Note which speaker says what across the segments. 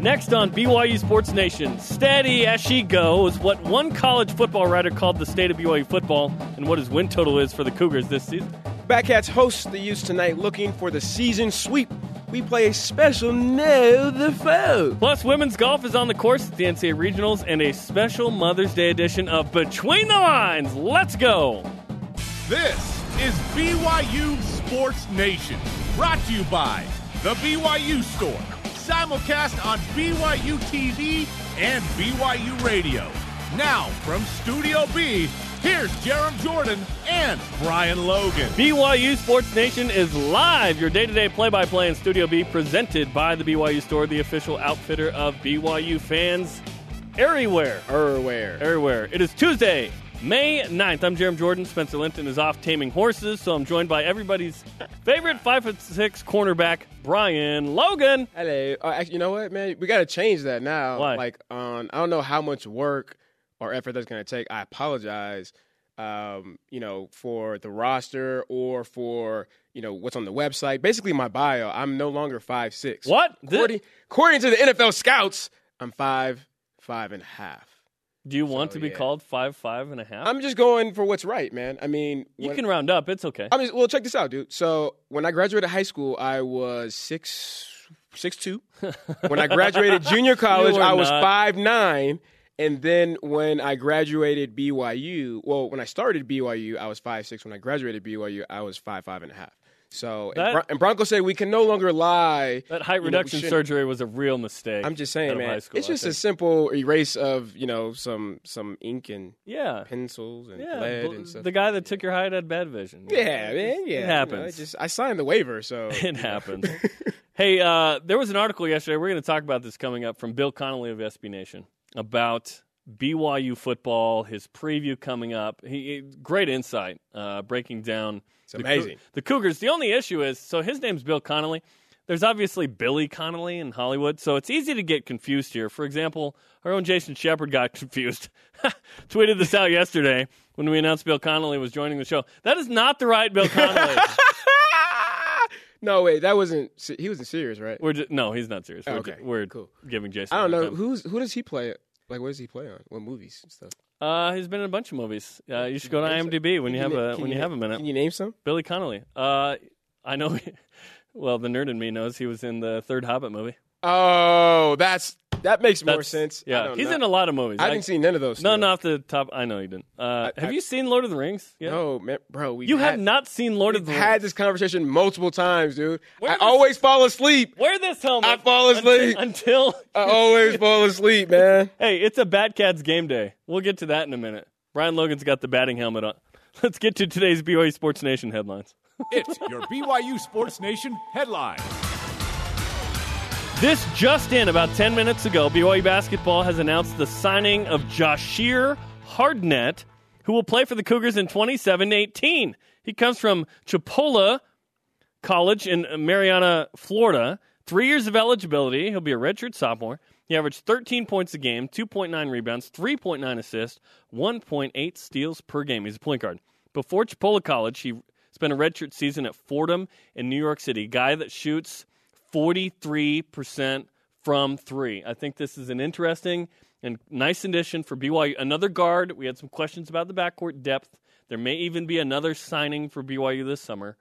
Speaker 1: Next on BYU Sports Nation, steady as she goes, what one college football writer called the state of BYU football and what his win total is for the Cougars this season.
Speaker 2: Batcats host the Utes tonight looking for the season sweep. We play a special Know the Foe.
Speaker 1: Plus, women's golf is on the course at the NCAA Regionals and a special Mother's Day edition of Between the Lines. Let's go!
Speaker 3: This is BYU Sports Nation, brought to you by The BYU Store, simulcast on BYU TV and BYU Radio. Now, from Studio B, here's Jarom Jordan and Brian Logan.
Speaker 1: BYU Sports Nation is live, your day to day play by play in Studio B, presented by the BYU Store, the official outfitter of BYU fans everywhere.
Speaker 2: Everywhere.
Speaker 1: Everywhere. It is Tuesday, May 9th. I'm Jarom Jordan. Spencer Linton is off taming horses, so I'm joined by everybody's favorite 5'6 cornerback, Brian Logan.
Speaker 2: Hello. Uh, actually, you know what, man? We got to change that now.
Speaker 1: Why?
Speaker 2: Like, on, I don't know how much work or effort that's going to take. I apologize, um, you know, for the roster or for, you know, what's on the website. Basically, my bio, I'm no longer five six.
Speaker 1: What?
Speaker 2: According, according to the NFL scouts, I'm five, five and a half.
Speaker 1: Do you want
Speaker 2: So,
Speaker 1: to be
Speaker 2: yeah.
Speaker 1: called five five and a half?
Speaker 2: I'm just going for what's right, man. I mean,
Speaker 1: you
Speaker 2: when-
Speaker 1: can round up. It's okay.
Speaker 2: I mean, well, check this out, dude. So when I graduated high school, I was six six two. When I graduated junior college, I was
Speaker 1: not.
Speaker 2: five nine. And then when I graduated BYU, well, when I started BYU, I was five six. When I graduated BYU, I was five five and a half. So
Speaker 1: That-
Speaker 2: and, Bron- and Bronco said we can no longer lie.
Speaker 1: that height
Speaker 2: you know,
Speaker 1: reduction surgery was a real mistake.
Speaker 2: I'm just saying, man.
Speaker 1: school,
Speaker 2: it's
Speaker 1: I
Speaker 2: just a simple erase of you know some some ink and
Speaker 1: yeah.
Speaker 2: pencils and
Speaker 1: Yeah,
Speaker 2: lead and stuff.
Speaker 1: the guy that took your height had bad vision.
Speaker 2: yeah, man. Yeah,
Speaker 1: It
Speaker 2: you know,
Speaker 1: happens.
Speaker 2: just I signed the waiver, so
Speaker 1: It happens. hey, uh, there was an article yesterday. We're going to talk about this coming up from Bill Connelly of SB Nation about BYU football, his preview coming up. He, he- great insight, uh, breaking down.
Speaker 2: It's amazing.
Speaker 1: the Cougars. The only issue is, so his name's Bill Connelly. There's obviously Billy Connolly in Hollywood, so it's easy to get confused here. For example, our own Jason Shepard got confused. Tweeted this out yesterday when we announced Bill Connelly was joining the show. That is not the right Bill Connolly.
Speaker 2: no, wait, that wasn't. He wasn't serious, right?
Speaker 1: We're just, no, he's not serious. We're, oh,
Speaker 2: Okay,
Speaker 1: ju- we're
Speaker 2: cool.
Speaker 1: giving Jason.
Speaker 2: I don't know
Speaker 1: time.
Speaker 2: who's who does he play? Like, what does he play on? What movies and stuff?
Speaker 1: Uh, he's been in a bunch of movies. Uh, you should go to IMDb when you have
Speaker 2: Can
Speaker 1: a when you
Speaker 2: na-
Speaker 1: have a minute.
Speaker 2: Can you name some?
Speaker 1: Billy Connolly. Uh, I know. well, the nerd in me knows he was in the third Hobbit movie.
Speaker 2: Oh, that's that makes more
Speaker 1: That's-
Speaker 2: sense. I
Speaker 1: Yeah,
Speaker 2: don't
Speaker 1: he's
Speaker 2: know.
Speaker 1: in a lot of movies.
Speaker 2: I haven't seen none of those.
Speaker 1: No,
Speaker 2: still.
Speaker 1: off the top. I know you didn't. Uh,
Speaker 2: I-
Speaker 1: have
Speaker 2: I-
Speaker 1: you seen Lord of the Rings? Yeah.
Speaker 2: No, man, bro. We
Speaker 1: You
Speaker 2: had,
Speaker 1: have not seen Lord of the
Speaker 2: had
Speaker 1: Rings.
Speaker 2: this conversation multiple times, dude.
Speaker 1: Where
Speaker 2: I
Speaker 1: this-
Speaker 2: always fall asleep.
Speaker 1: Wear this helmet.
Speaker 2: I fall asleep.
Speaker 1: until. until
Speaker 2: I always fall asleep, man.
Speaker 1: hey, it's a Bat Cats game day. We'll get to that in a minute. Brian Logan's got the batting helmet on. Let's get to today's BYU Sports Nation headlines.
Speaker 3: It's your BYU Sports Nation headline.
Speaker 1: This just in about 10 minutes ago, BYU basketball has announced the signing of Jahshire Hardnett, who will play for the Cougars in 2017. He comes from Chipola College in Marianna, Florida. Three years of eligibility. He'll be a redshirt sophomore. He averaged 13 points a game, 2.9 rebounds, 3.9 assists, 1.8 steals per game. He's a point guard. Before Chipola College, he spent a redshirt season at Fordham in New York City. Guy that shoots 43% from three. I think this is an interesting and nice addition for BYU. Another guard. We had some questions about the backcourt depth. There may even be another signing for BYU this summer.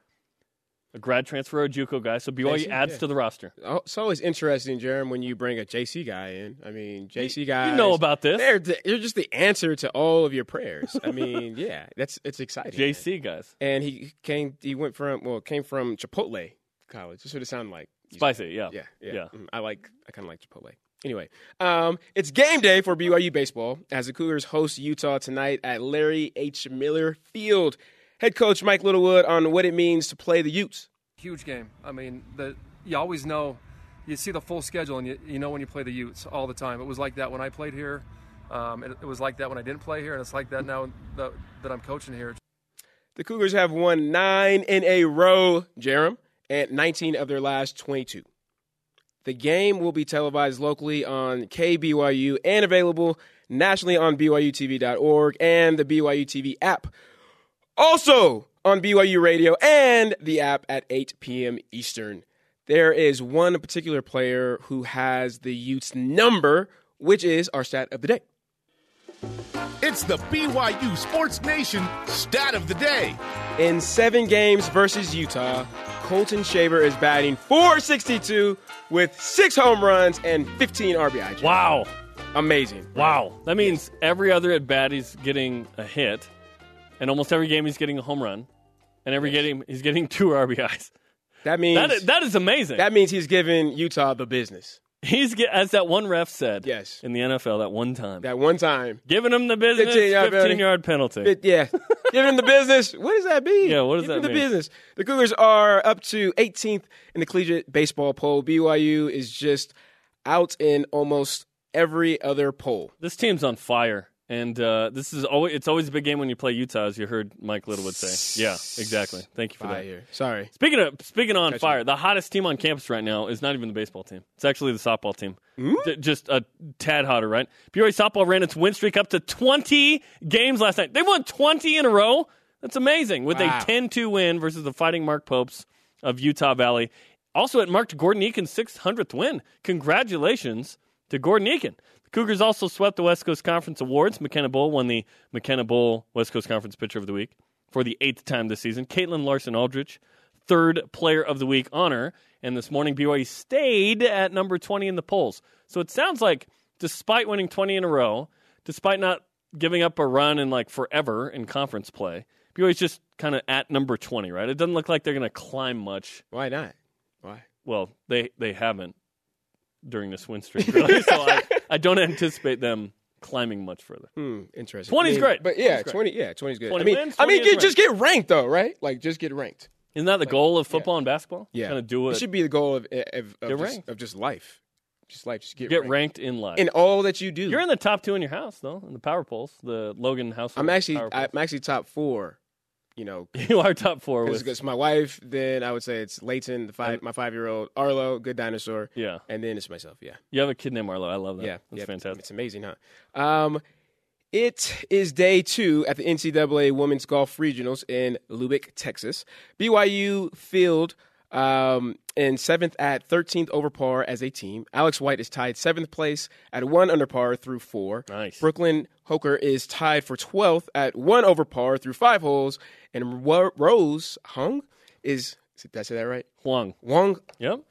Speaker 1: A grad transfer, a JUCO guy. So BYU
Speaker 2: JC,
Speaker 1: adds
Speaker 2: yeah.
Speaker 1: to the roster.
Speaker 2: Oh, It's always interesting, Jeremy, when you bring a JC guy in. I mean, JC guys.
Speaker 1: You know about this.
Speaker 2: They're, they're just the answer to all of your prayers. I mean, yeah, that's it's exciting. man.
Speaker 1: JC guys.
Speaker 2: and he came. He went from well, came from Chipotle College. That's what it sounded like.
Speaker 1: Spicy, yeah.
Speaker 2: Yeah, yeah.
Speaker 1: Yeah.
Speaker 2: Mm, I like. I kind of like Chipotle. Anyway, um, it's game day for BYU baseball as the Cougars host Utah tonight at Larry H. Miller Field. Head coach Mike Littlewood on what it means to play the Utes.
Speaker 4: huge game. I mean, the you always know, you see the full schedule, and you, you know when you play the Utes all the time. It was like that when I played here. Um, it, it was like that when I didn't play here, and it's like that now that, that I'm coaching here.
Speaker 2: The Cougars have won nine in a row, Jerem, and 19 of their last 22. The game will be televised locally on KBYU and available nationally on BYUTV.org and the BYU TV app. Also on BYU Radio and the app at 8 p.m. Eastern there is one particular player who has the Utes number, which is our stat of the day.
Speaker 3: It's the BYU Sports Nation stat of the day.
Speaker 2: In seven games versus Utah, Colton Shaver is batting 462 with six home runs and 15 RBI.
Speaker 1: Wow.
Speaker 2: Amazing.
Speaker 1: Wow. That means every other at bat he's getting a hit, and almost every game he's getting a home run, and every game he's getting two RBIs.
Speaker 2: That means
Speaker 1: That is, that is amazing.
Speaker 2: that means he's giving Utah the business.
Speaker 1: He's get, as that one ref said.
Speaker 2: Yes.
Speaker 1: In the NFL, that one time,
Speaker 2: That one time.
Speaker 1: giving him the business,
Speaker 2: 15 yard
Speaker 1: 15
Speaker 2: penalty.
Speaker 1: yard penalty.
Speaker 2: It- yeah. Giving him the business. What does that mean?
Speaker 1: Yeah, what does that
Speaker 2: the business. The Cougars are up to 18th in the collegiate baseball poll. BYU is just out in almost every other poll.
Speaker 1: This team's on fire, and uh, this is always it's always a big game when you play Utah, as you heard Mike Littlewood say. Yeah, exactly. Thank you for that.
Speaker 2: Fire. Sorry.
Speaker 1: Speaking of speaking on
Speaker 2: Catch
Speaker 1: fire, the hottest team on campus right now is not even the baseball team. It's actually the softball team. J- just a tad hotter, right? BYU softball ran its win streak up to 20 games last night. They won 20 in a row. That's amazing. With
Speaker 2: Wow.
Speaker 1: a 10-2 win versus the Fighting Mark Popes of Utah Valley. Also, it marked Gordon Eakin's 600th win. Congratulations to Gordon Eakin. The Cougars also swept the West Coast Conference Awards. McKenna Bull won the McKenna Bull West Coast Conference Pitcher of the Week for the eighth time this season. Caitlin Larson Aldrich, third Player of the Week honor. And this morning, BYU stayed at number 20 in the polls. So it sounds like, despite winning 20 in a row, despite not giving up a run in like forever in conference play, BYU's just kind of at number 20, right? It doesn't look like they're going to climb much.
Speaker 2: Why not? Why?
Speaker 1: Well, they, they haven't during this win streak, really. so I, I don't anticipate them climbing much further.
Speaker 2: Hmm, interesting.
Speaker 1: 20 's
Speaker 2: I mean,
Speaker 1: great.
Speaker 2: But yeah,
Speaker 1: 20 's great.
Speaker 2: 20, yeah, 20 is good.
Speaker 1: 20
Speaker 2: I mean,
Speaker 1: wins,
Speaker 2: I mean, get, just get ranked though, right? Like just get ranked.
Speaker 1: Isn't that the goal of football and basketball?
Speaker 2: Yeah.
Speaker 1: Kind of do
Speaker 2: It
Speaker 1: it.
Speaker 2: should be the goal of of, of,
Speaker 1: Get
Speaker 2: just, of just life. Just life. Just get,
Speaker 1: get
Speaker 2: ranked.
Speaker 1: ranked in life.
Speaker 2: in all that you do.
Speaker 1: You're in the top two in your house, though, in the power polls, the Logan house.
Speaker 2: I'm actually. I'm actually top four. You know,
Speaker 1: you are top four with
Speaker 2: it's my wife. Then I would say it's Leighton, the five, my five year old Arlo, good dinosaur,
Speaker 1: yeah.
Speaker 2: and then it's myself. Yeah,
Speaker 1: You have a kid named Arlo. I love that.
Speaker 2: yeah,
Speaker 1: that's
Speaker 2: yeah,
Speaker 1: fantastic.
Speaker 2: It's amazing, huh? Um, it is day two at the NCAA Women's Golf Regionals in Lubbock, Texas. BYU field um, in seventh at 13th over par as a team. Alex White is tied seventh place at one under par through four.
Speaker 1: Nice.
Speaker 2: Brooklyn Hoker is tied for 12th at one over par through five holes. And Ro- Rose Hung is, did I say that right?
Speaker 1: Huang.
Speaker 2: Wong.
Speaker 1: Yep.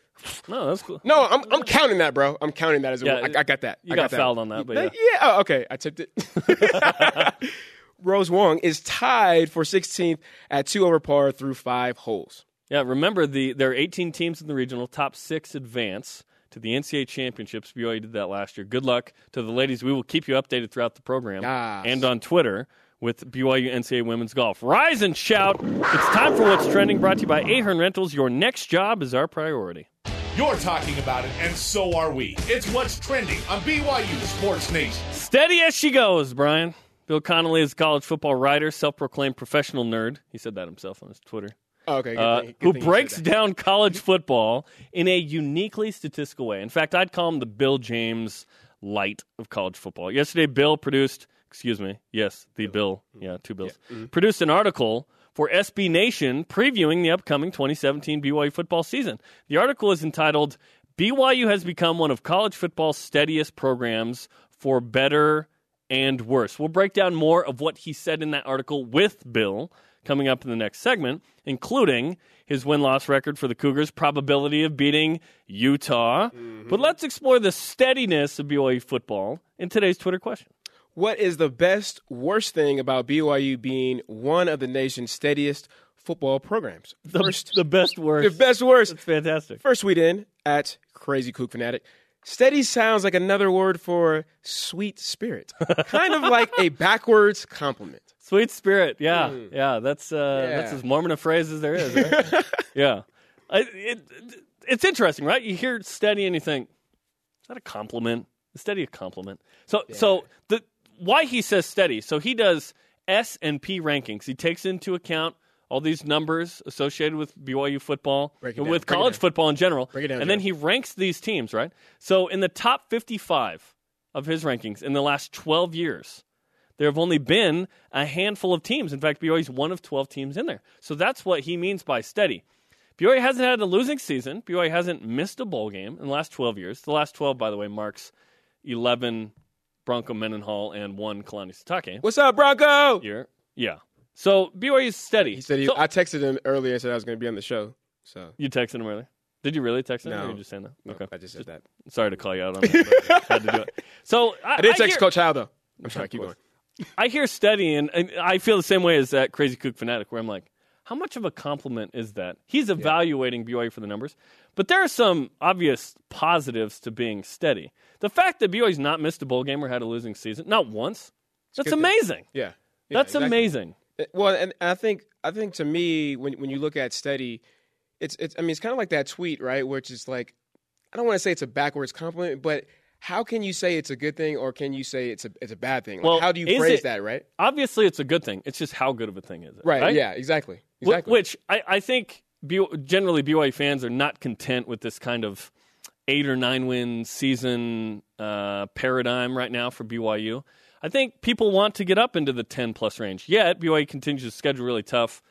Speaker 1: No, that's cool.
Speaker 2: No, I'm, I'm counting that, bro. I'm counting that as a
Speaker 1: Yeah,
Speaker 2: I, I got that.
Speaker 1: you
Speaker 2: I
Speaker 1: got
Speaker 2: that.
Speaker 1: fouled on that, but
Speaker 2: yeah. oh, okay. I tipped it. Rose Wong is tied for 16th at two over par through five holes.
Speaker 1: Yeah, remember the there are 18 teams in the regional. Top six advance to the NCAA championships. BYU did that last year. Good luck to the ladies. We will keep you updated throughout the program
Speaker 2: Yes.
Speaker 1: and on Twitter with BYU NCAA women's golf. Rise and shout! It's time for what's trending. Brought to you by Ahern Rentals. Your next job is our priority.
Speaker 3: You're talking about it, and so are we. It's what's trending on BYU Sports Nation.
Speaker 1: Steady as she goes, Brian. Bill Connelly is a college football writer, self-proclaimed professional nerd. He said that himself on his Twitter.
Speaker 2: Oh, okay. Good
Speaker 1: uh,
Speaker 2: thing-
Speaker 1: who breaks down college football in a uniquely statistical way. In fact, I'd call him the Bill James light of college football. Yesterday, Bill produced, excuse me, yes, the Bill, yeah, two Bills,
Speaker 2: Mm-hmm.
Speaker 1: produced an article for SB Nation previewing the upcoming 2017 BYU football season. The article is entitled BYU has become one of college football's steadiest programs for better and worse. We'll break down more of what he said in that article with Bill coming up in the next segment, including his win loss record for the Cougars, probability of beating Utah. Mm-hmm. But let's explore the steadiness of BYU football in today's Twitter question.
Speaker 2: What is the best, worst thing about BYU being one of the nation's steadiest football programs?
Speaker 1: The,
Speaker 2: First,
Speaker 1: the best worst.
Speaker 2: the best, worst.
Speaker 1: It's fantastic.
Speaker 2: First tweet in at Crazy Kook Fanatic. Steady sounds like another word for sweet spirit, kind of like a backwards compliment.
Speaker 1: Sweet spirit, yeah, yeah. That's uh,
Speaker 2: Mm. Yeah.
Speaker 1: that's as Mormon a phrase as there is. Right? yeah, I, it, it's interesting, right? You hear steady and you think, is that a compliment? Is steady a compliment? So, so the why he says steady. So he does S and P rankings. He takes into account all these numbers associated with BYU football,
Speaker 2: down,
Speaker 1: with college football in general.
Speaker 2: Down,
Speaker 1: and then he ranks these teams, right? So in the top 55 of his rankings in the last 12 years, there have only been a handful of teams. In fact, BYU is one of 12 teams in there. So that's what he means by steady. BYU hasn't had a losing season. BYU hasn't missed a bowl game in the last 12 years. The last 12, by the way, marks 11 Bronco Mendenhall and one Kalani Sitake
Speaker 2: What's up, Bronco?
Speaker 1: year. Yeah. So BYU is steady.
Speaker 2: He said he,
Speaker 1: So-
Speaker 2: I texted him earlier and said I was going to be on the show. So
Speaker 1: you texted him earlier. Did you really text him?
Speaker 2: No.
Speaker 1: were you just saying that?
Speaker 2: no,
Speaker 1: Okay.
Speaker 2: I just said that.
Speaker 1: Sorry to call you out on that. but had to do it. So I,
Speaker 2: I did
Speaker 1: I
Speaker 2: text
Speaker 1: hear,
Speaker 2: Coach Howell though. I'm sorry, keep going.
Speaker 1: I hear steady, and, I feel the same way as that crazy kook fanatic, where I'm like, how much of a compliment is that? He's evaluating BYU for the numbers, but there are some obvious positives to being steady. The fact that BYU's not missed a bowl game or had a losing season, not once, that's amazing.
Speaker 2: Yeah, Yeah,
Speaker 1: That's
Speaker 2: exactly.
Speaker 1: amazing.
Speaker 2: Uh, Well, and I think I think to me when when you look at steady, it's it's I mean it's kind of like that tweet right, which is like I don't want to say it's a backwards compliment, but how can you say it's a good thing or can you say it's a it's a bad thing? Like,
Speaker 1: Well,
Speaker 2: how do you phrase
Speaker 1: it-
Speaker 2: that, right?
Speaker 1: Obviously, it's a good thing. It's just how good of a thing is it?
Speaker 2: Right.
Speaker 1: Right.
Speaker 2: Yeah. Exactly. Exactly.
Speaker 1: Which I, I think B- generally BYU fans are not content with this kind of eight or nine win season uh, paradigm right now for BYU. I think people want to get up into the 10 plus range. Yet BYU continues to schedule really tough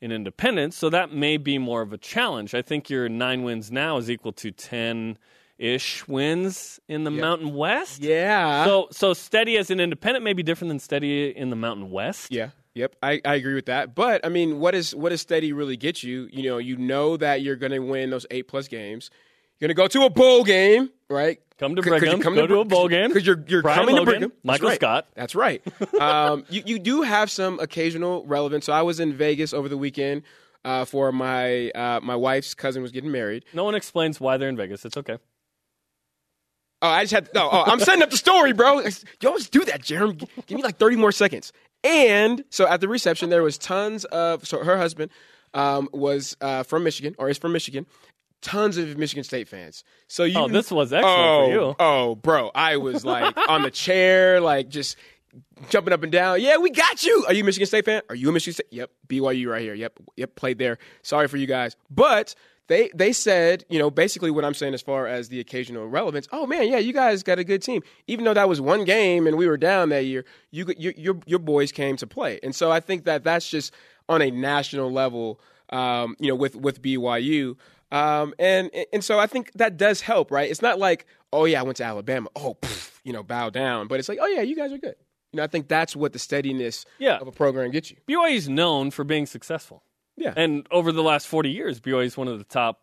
Speaker 1: in independence, so that may be more of a challenge. I think your nine wins now is equal to 10 ish wins in the Mountain West.
Speaker 2: yeah.
Speaker 1: So, so steady as an independent may be different than steady in the Mountain West.
Speaker 2: Yeah. Yep. I, I agree with that. But I mean, what is what does steady really get you? You know, you know that you're going to win those eight plus games. You're going to go to a bowl game, right?
Speaker 1: Come to Brigham,
Speaker 2: come
Speaker 1: go to a bowl game.
Speaker 2: because you're you're
Speaker 1: Brian
Speaker 2: coming
Speaker 1: Logan,
Speaker 2: to Brigham.
Speaker 1: Michael
Speaker 2: right.
Speaker 1: Scott.
Speaker 2: That's right. um, you you do have some occasional relevance. So I was in Vegas over the weekend uh, for my uh, my wife's cousin was getting married.
Speaker 1: No one explains why they're in Vegas. It's okay.
Speaker 2: Oh, I just had no. Oh, I'm setting up the story, bro. You always do that, Jeremy. Give me like 30 more seconds. And so at the reception, there was tons of. So her husband um, was uh, from Michigan, or is from Michigan. Tons of Michigan State fans. So you.
Speaker 1: Oh, this was excellent
Speaker 2: oh,
Speaker 1: for you.
Speaker 2: Oh, bro, I was like on the chair, like just jumping up and down. Yeah, we got you. Are you a Michigan State fan? Are you a Michigan State? Yep, BYU right here. Yep, yep, played there. Sorry for you guys, but they they said, you know, basically what I'm saying as far as the occasional relevance. Oh man, yeah, you guys got a good team. Even though that was one game and we were down that year, you your your, your boys came to play, and so I think that that's just on a national level. Um, you know, with with BYU. Um, and and so I think that does help, right? It's not like, oh yeah, I went to Alabama. Oh, pff, you know, bow down. But it's like, oh yeah, you guys are good. You know, I think that's what the steadiness
Speaker 1: Yeah.
Speaker 2: of a program gets you.
Speaker 1: BYU's known for being successful.
Speaker 2: Yeah.
Speaker 1: And over the last 40 years, BYU is one of the top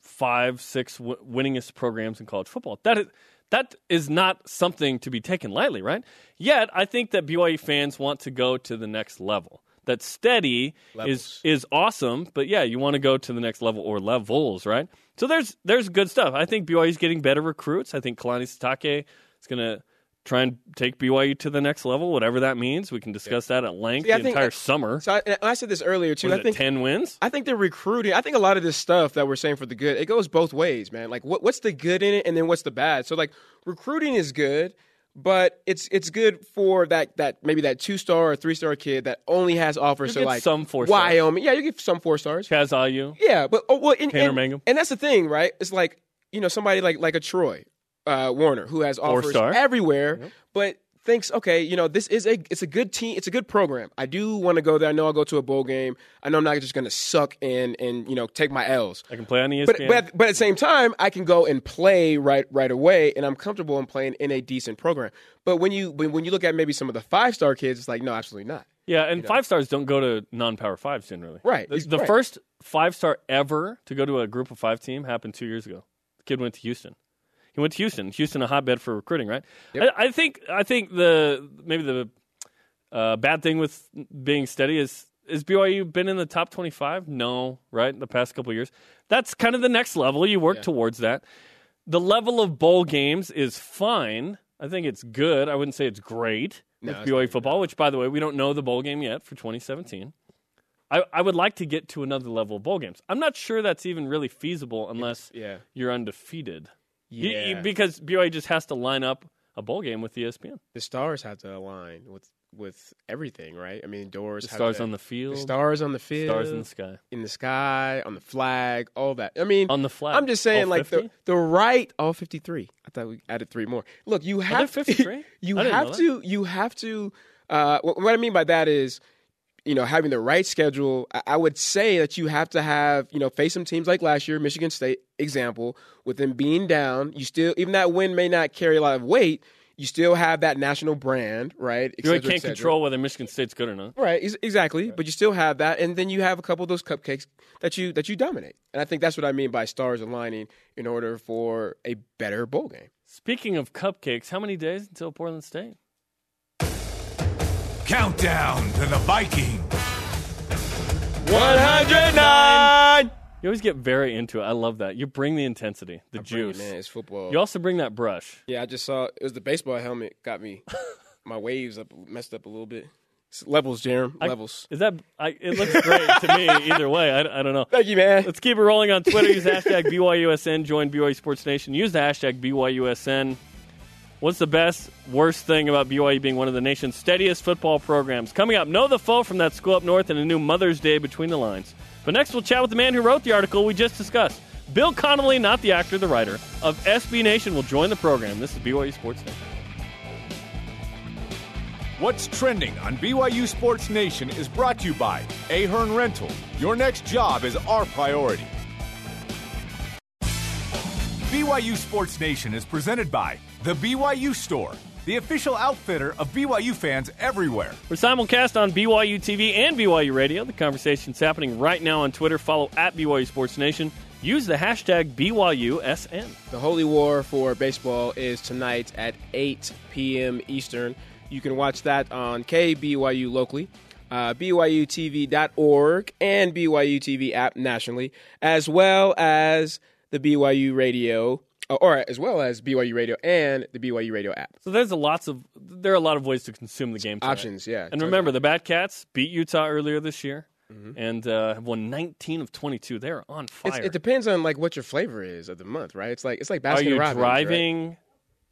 Speaker 1: five, six w- winningest programs in college football. That is, that is not something to be taken lightly, right? Yet, I think that BYU fans want to go to the next level. That steady is
Speaker 2: Levels.
Speaker 1: is awesome, but yeah, you want to go to the next level or levels, right? So there's there's good stuff. I think BYU is getting better recruits. I think Kalani Sitake is going to try and take BYU to the next level, whatever that means. We can discuss that at length
Speaker 2: See,
Speaker 1: the entire summer.
Speaker 2: So I, I said this earlier too. I think
Speaker 1: ten wins?
Speaker 2: I think they're recruiting. I think a lot of this stuff that we're saying for the good, it goes both ways, man. Like what, what's the good in it, and then what's the bad? So like recruiting is good, but it's it's good for that that maybe that two star or three star kid that only has offers
Speaker 1: You
Speaker 2: to like
Speaker 1: some four stars.
Speaker 2: Wyoming. Yeah, you get some four stars.
Speaker 1: Chaz Ayu.
Speaker 2: Yeah, but oh, well, and,
Speaker 1: Tanner
Speaker 2: and,
Speaker 1: Mangum.
Speaker 2: and that's the thing, right? It's like you know somebody like like a Troy uh, Warner who has offers everywhere, but thinks okay, you know this is a it's a good team, it's a good program. I do want to go there. I know I'll go to a bowl game. I know I'm not just going to suck and and you know take my L's.
Speaker 1: I can play on E ESPN.
Speaker 2: But, but but at the same time, I can go and play right right away, and I'm comfortable in playing in a decent program. But when you when, when you look at maybe some of the five star kids, it's like no, absolutely not.
Speaker 1: yeah, and five stars don't go to non-power fives generally.
Speaker 2: Right,
Speaker 1: The, the
Speaker 2: right.
Speaker 1: first five star ever to go to a group of five team happened two years ago. The kid went to Houston. He went to Houston. Houston, a hotbed for recruiting, right? I, I think. I think the maybe the uh, bad thing with being steady is is BYU been in the top twenty five? No, right? The past couple of years. That's kind of the next level. You work towards that. The level of bowl games is fine. I think it's good. I wouldn't say it's great
Speaker 2: No,
Speaker 1: with BYU football, which, by the way, we don't know the bowl game yet for 2017. I, I would like to get to another level of bowl games. I'm not sure that's even really feasible unless
Speaker 2: Yeah.
Speaker 1: you're undefeated. You- you-
Speaker 2: Yeah.
Speaker 1: because BYU just has to line up a bowl game with ESPN.
Speaker 2: the stars have to align with with everything, right? I mean, doors,
Speaker 1: The stars
Speaker 2: to-
Speaker 1: on the field,
Speaker 2: the stars on the field,
Speaker 1: stars in the sky,
Speaker 2: in the sky, on the flag, all that. I mean,
Speaker 1: on the flag.
Speaker 2: I'm just saying, like
Speaker 1: 50?
Speaker 2: the the right, all 53. I thought we added three more. Look, you have
Speaker 1: there 53?
Speaker 2: you
Speaker 1: I didn't know
Speaker 2: have to, you have to. Uh, what, what I mean by that is, you know, having the right schedule, I, would say that you have to have, you know, face some teams like last year, Michigan State example, with them being down. You still, even that win may not carry a lot of weight. You still have that national brand, right? Et
Speaker 1: You really can't control whether Michigan State's good or not.
Speaker 2: Right, ex- exactly. But you still have that, and then you have a couple of those cupcakes that you that you dominate. And I think that's what I mean by stars aligning in order for a better bowl game.
Speaker 1: Speaking of cupcakes, how many days until Portland State?
Speaker 3: Countdown to the Viking.
Speaker 2: One hundred nine.
Speaker 1: You always get very into it. I love that. You bring the intensity, the juice.
Speaker 2: man, it's football.
Speaker 1: You also bring that brush.
Speaker 2: Yeah, I just saw it was the baseball helmet got me my waves up messed up a little bit. It's levels, Jerem.
Speaker 1: I-
Speaker 2: Levels.
Speaker 1: Is that? I, it looks great to me. Either way, I, I don't know.
Speaker 2: Thank you, man.
Speaker 1: Let's keep it rolling on Twitter. Use hashtag BYUSN. Join BYU Sports Nation. Use the hashtag BYUSN. What's the best, worst thing about BYU being one of the nation's steadiest football programs? Coming up, know the foe from that school up north and a new Mother's Day between the lines. But next, we'll chat with the man who wrote the article we just discussed. Bill Connelly, not the actor, the writer, of SB Nation will join the program. This is BYU Sports Nation.
Speaker 3: What's trending on BYU Sports Nation is brought to you by Ahern Rental. Your next job is our priority. BYU Sports Nation is presented by The BYU Store, the official outfitter of BYU fans everywhere.
Speaker 1: We're simulcast on BYU TV and BYU Radio. The conversation's happening right now on Twitter. Follow at BYU Sports Nation. Use the hashtag BYUSN.
Speaker 2: The Holy War for baseball is tonight at 8 p.m. Eastern. You can watch that on KBYU locally, uh, BYUTV.org, and BYU TV app nationally, as well as the BYU Radio, or as well as BYU Radio and the BYU Radio app.
Speaker 1: So there's a lots of there are a lot of ways to consume the game. tonight.
Speaker 2: Options, yeah.
Speaker 1: And remember, the Bat Cats beat Utah earlier this year and uh, have won 19 of 22. They're on
Speaker 2: It's,
Speaker 1: fire.
Speaker 2: it depends on like what your flavor is of the month, right? It's like it's like
Speaker 1: Are
Speaker 2: Baskin
Speaker 1: you
Speaker 2: Robbins. right?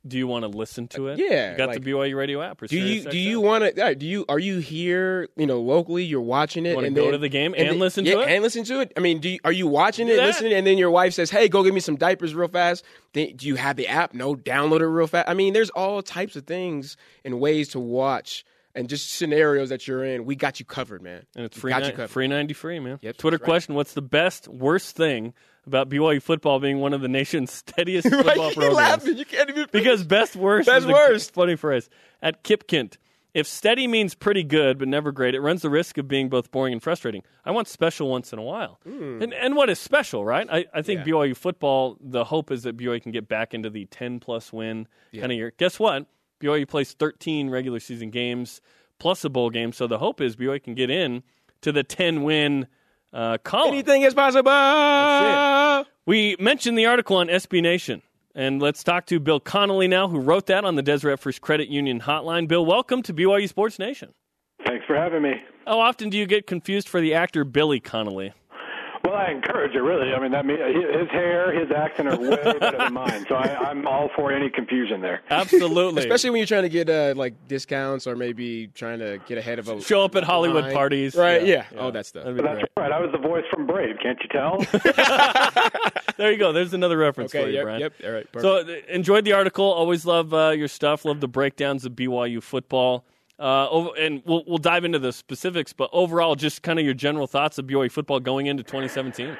Speaker 1: Do you want to listen to it?
Speaker 2: yeah,
Speaker 1: you got
Speaker 2: like-
Speaker 1: the BYU radio app. Or
Speaker 2: Do you do you want to? Do you are you here? You know, locally, you're watching it.
Speaker 1: wanna
Speaker 2: and
Speaker 1: go
Speaker 2: then-
Speaker 1: to the game and
Speaker 2: then-
Speaker 1: listen to
Speaker 2: yeah,
Speaker 1: it?
Speaker 2: and listen to it. I mean, do you, are you watching
Speaker 1: Do
Speaker 2: it,
Speaker 1: that.
Speaker 2: listening, and then your wife says, "Hey, go get me some diapers real fast." Then, do you have the app? No, download it real fast. I mean, there's all types of things and ways to watch, and just scenarios that you're in. We got you covered, man.
Speaker 1: And it's free,
Speaker 2: got
Speaker 1: ni-
Speaker 2: you covered.
Speaker 1: free 90 free, man.
Speaker 2: Yep,
Speaker 1: Twitter
Speaker 2: right.
Speaker 1: question What's the best, worst thing about BYU football being one of the nation's steadiest
Speaker 2: Right?
Speaker 1: football
Speaker 2: You
Speaker 1: programs?
Speaker 2: laughing? You can't even
Speaker 1: Because best worst
Speaker 2: Best
Speaker 1: is a
Speaker 2: worst.
Speaker 1: funny phrase. At Kipkint, if steady means pretty good but never great, it runs the risk of being both boring and frustrating. I want special once in a while. Hmm. And, and what is special, right? I, I think.
Speaker 2: Yeah.
Speaker 1: BYU football, the hope is that BYU can get back into the 10 plus win kind of year. Guess what? BYU plays 13 regular season games plus a bowl game. So the hope is BYU can get in to the 10 win uh, column.
Speaker 2: anything is possible.
Speaker 1: We mentioned the article on SB Nation. And let's talk to Bill Connelly now, who wrote that on the Deseret First Credit Union hotline. Bill, welcome to BYU Sports Nation.
Speaker 5: Thanks for having me.
Speaker 1: How often do you get confused for the actor Billy Connolly?
Speaker 5: Well, I encourage it really. I mean, that mean, his hair, his accent are way better than mine, so I, I'm all for any confusion there.
Speaker 1: Absolutely.
Speaker 2: Especially when you're trying to get uh, like discounts or maybe trying to get ahead of a
Speaker 1: Show up at Hollywood
Speaker 2: line.
Speaker 1: parties.
Speaker 2: right? Yeah, all that stuff.
Speaker 1: That'd be
Speaker 5: But that's
Speaker 1: great.
Speaker 5: right. I was the voice from Brave. Can't you tell?
Speaker 1: There you go. There's another reference for you,
Speaker 2: yep,
Speaker 1: Brian.
Speaker 2: yep, all right. Perfect.
Speaker 1: So uh, enjoyed the article. Always love uh, your stuff. Love the breakdowns of BYU football. Uh, over, and we'll we'll dive into the specifics, but overall, just kind of your general thoughts of BYU football going into 2017.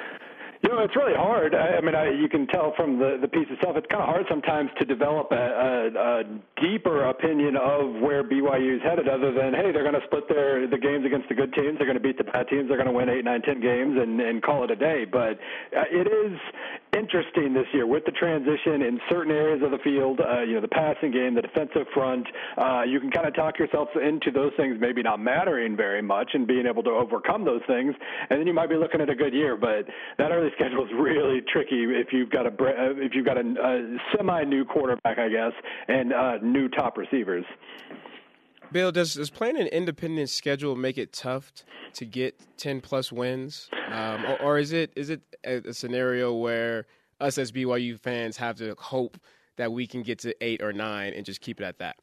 Speaker 5: You know, it's really hard. I, I mean, I, you can tell from the, the piece itself, it's kind of hard sometimes to develop a, a, a deeper opinion of where BYU is headed other than, hey, they're going to split their the games against the good teams. They're going to beat the bad teams. They're going to win eight, nine, ten games and, and call it a day. But uh, it is interesting this year with the transition in certain areas of the field, uh, you know, the passing game, the defensive front. Uh, you can kind of talk yourself into those things maybe not mattering very much and being able to overcome those things. And then you might be looking at a good year. But that early schedule is really tricky if you've got a if you've got a, a semi new quarterback, I guess, and uh, new top receivers.
Speaker 2: Bill, does does playing an independent schedule make it tough to get ten plus wins, um, or, or is it is it a, a scenario where us as BYU fans have to hope that we can get to eight or nine and just keep it at that?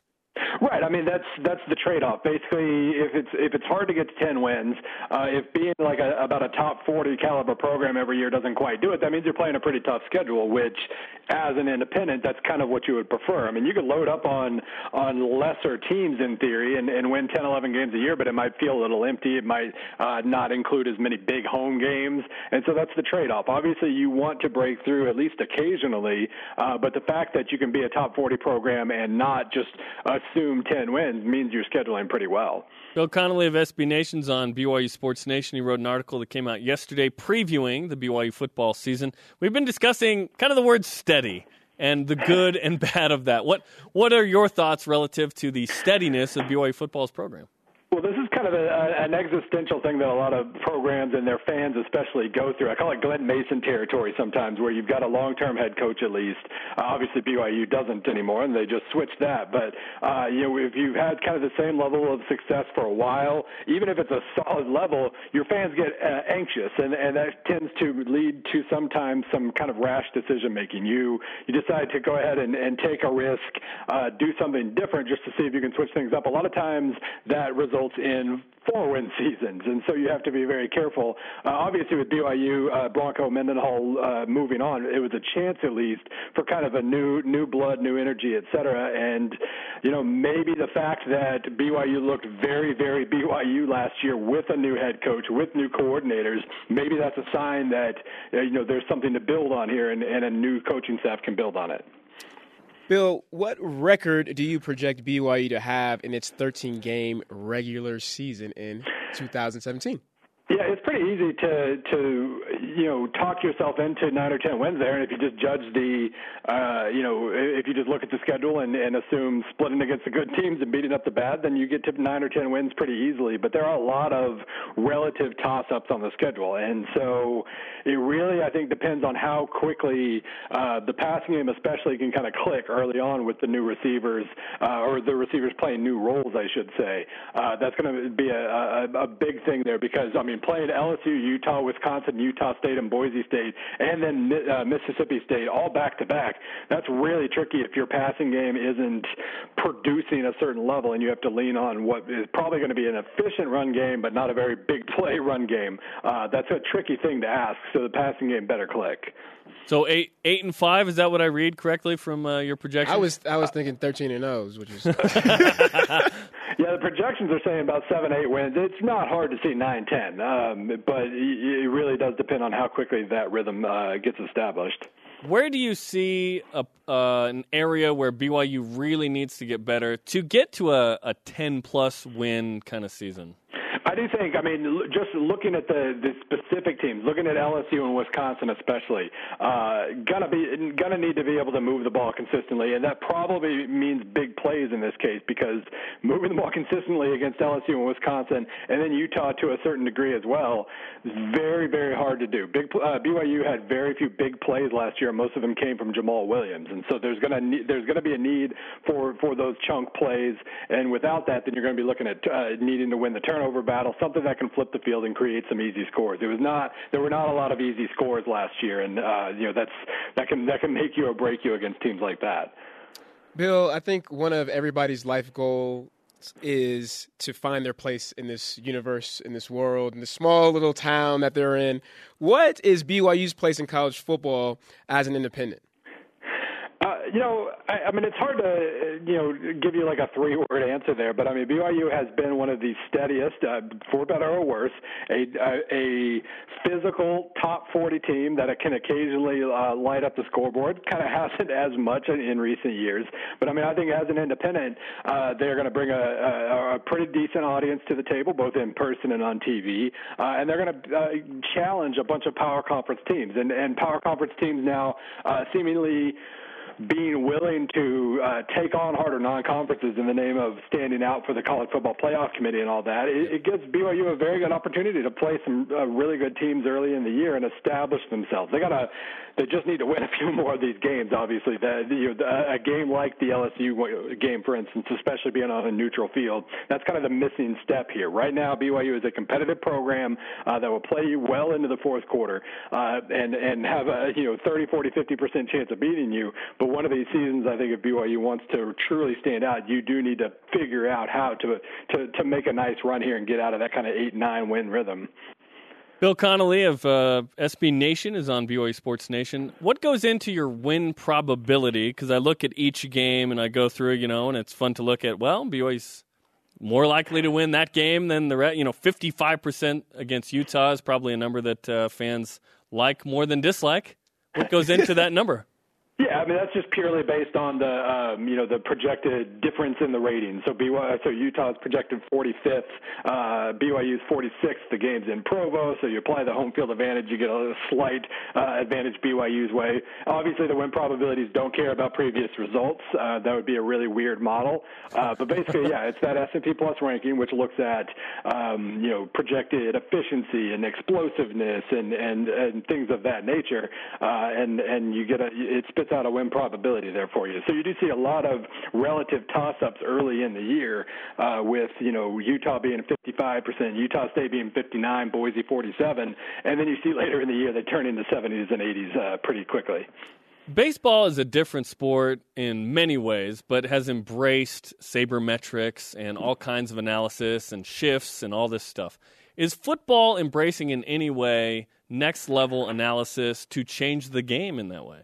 Speaker 5: Right. I mean, that's that's the trade-off. Basically, if it's if it's hard to get to 10 wins, uh, if being like a, about a top 40 caliber program every year doesn't quite do it, that means you're playing a pretty tough schedule. Which, as an independent, that's kind of what you would prefer. I mean, you could load up on on lesser teams in theory and, and win 10, 11 games a year, but it might feel a little empty. It might uh, not include as many big home games, and so that's the trade-off. Obviously, you want to break through at least occasionally, uh, but the fact that you can be a top 40 program and not just assume 10 wins means you're scheduling pretty well.
Speaker 1: Bill Connelly of SB Nation's on BYU Sports Nation. He wrote an article that came out yesterday previewing the BYU football season. We've been discussing kind of the word steady and the good and bad of that. What what are your thoughts relative to the steadiness of BYU football's program?
Speaker 5: Well, this is kind of a, an existential thing that a lot of programs and their fans especially go through. I call it Glen Mason territory sometimes, where you've got a long-term head coach at least. Uh, obviously, BYU doesn't anymore, and they just switched that. But uh, you know, if you've had kind of the same level of success for a while, even if it's a solid level, your fans get uh, anxious, and, and that tends to lead to sometimes some kind of rash decision making. You you decide to go ahead and, and take a risk, uh, do something different just to see if you can switch things up. A lot of times that results results in four win seasons, and so you have to be very careful. Uh, obviously, with BYU, uh, Bronco Mendenhall uh, moving on, it was a chance at least for kind of a new new blood, new energy, et cetera. And you know, maybe the fact that BYU looked very, very BYU last year with a new head coach, with new coordinators, maybe that's a sign that uh, you know there's something to build on here, and, and a new coaching staff can build on it.
Speaker 2: Bill, what record do you project BYU to have in its 13 game regular season in 2017?
Speaker 5: Yeah, it's pretty easy to to you know talk yourself into nine or ten wins there, and if you just judge the uh, you know if you just look at the schedule and, and assume splitting against the good teams and beating up the bad, then you get to nine or ten wins pretty easily. But there are a lot of relative toss-ups on the schedule, and so it really I think depends on how quickly uh, the passing game, especially, can kind of click early on with the new receivers uh, or the receivers playing new roles, I should say. Uh, that's going to be a, a, a big thing there because I mean playing LSU, Utah, Wisconsin, Utah State, and Boise State, and then uh, Mississippi State all back to back. That's really tricky if your passing game isn't producing a certain level, and you have to lean on what is probably going to be an efficient run game, but not a very big play run game. Uh, that's a tricky thing to ask. So the passing game better click.
Speaker 1: So eight, eight and five is that what I read correctly from uh, your projection?
Speaker 2: I was, I was thinking thirteen and O's, which is.
Speaker 5: yeah, the projections are saying about seven, eight wins. It's not hard to see nine, ten, um, but it really does depend on how quickly that rhythm uh, gets established.
Speaker 1: Where do you see a, uh, an area where BYU really needs to get better to get to a, a ten plus win kind of season?
Speaker 5: I do think. I mean, just looking at the the specific teams, looking at LSU and Wisconsin especially, uh, gonna be gonna need to be able to move the ball consistently, and that probably means big plays in this case because moving the ball consistently against LSU and Wisconsin, and then Utah to a certain degree as well, is very very hard to do. Big uh, BYU had very few big plays last year. Most of them came from Jamaal Williams, and so there's gonna there's gonna be a need for for those chunk plays, and without that, then you're to be looking at uh, needing to win the turnover battle, something that can flip the field and create some easy scores. It was not there were not a lot of easy scores last year, and uh, you know that's that can that can make you or break you against teams like that.
Speaker 2: Bill, I think one of everybody's life goals is to find their place in this universe, in this world, in the small little town that they're in. What is BYU's place in college football as an independent?
Speaker 5: You know, I, I mean, it's hard to, you know, give you like a three-word answer there, but I mean, BYU has been one of the steadiest, uh, for better or worse, a, a, a physical top 40 team that can occasionally uh, light up the scoreboard. Kind of hasn't as much in recent years, but I mean, I think as an independent, uh, they're going to bring a, a, a pretty decent audience to the table, both in person and on TV, uh, and they're going to uh, challenge a bunch of power conference teams, and and power conference teams now uh, seemingly being willing to uh, take on harder non-conferences in the name of standing out for the college football playoff committee and all that, it, it gives BYU a very good opportunity to play some uh, really good teams early in the year and establish themselves. They got to they just need to win a few more of these games. Obviously, that you know, a game like the LSU game, for instance, especially being on a neutral field, that's kind of the missing step here. Right now, BYU is a competitive program uh, that will play you well into the fourth quarter uh, and and have a you know 30, 40, 50 percent chance of beating you. But one of these seasons, I think if BYU wants to truly stand out, you do need to figure out how to to to make a nice run here and get out of that kind of eight nine win rhythm.
Speaker 1: Bill Connelly of uh, SB Nation is on BYU Sports Nation. What goes into your win probability? Because I look at each game and I go through, you know, and it's fun to look at. Well, BYU's more likely to win that game than the rest. You know, fifty-five percent against Utah is probably a number that uh, fans like more than dislike. What goes into that number?
Speaker 5: Yeah, I mean that's just purely based on the um, you know the projected difference in the ratings. So BYU, so Utah's projected 45th, uh, BYU's 46th. The game's in Provo, so you apply the home field advantage, you get a slight uh, advantage BYU's way. Obviously, the win probabilities don't care about previous results. Uh, that would be a really weird model. Uh, but basically, yeah, it's that S&P Plus ranking which looks at um, you know projected efficiency and explosiveness and and and things of that nature, uh, and and you get a it spits out a win probability there for you. So you do see a lot of relative toss-ups early in the year, uh, with you know Utah being 55%, Utah State being 59, Boise 47, and then you see later in the year they turn into 70s and 80s uh, pretty quickly.
Speaker 1: Baseball is a different sport in many ways, but has embraced sabermetrics and all kinds of analysis and shifts and all this stuff. Is football embracing in any way next level analysis to change the game in that way?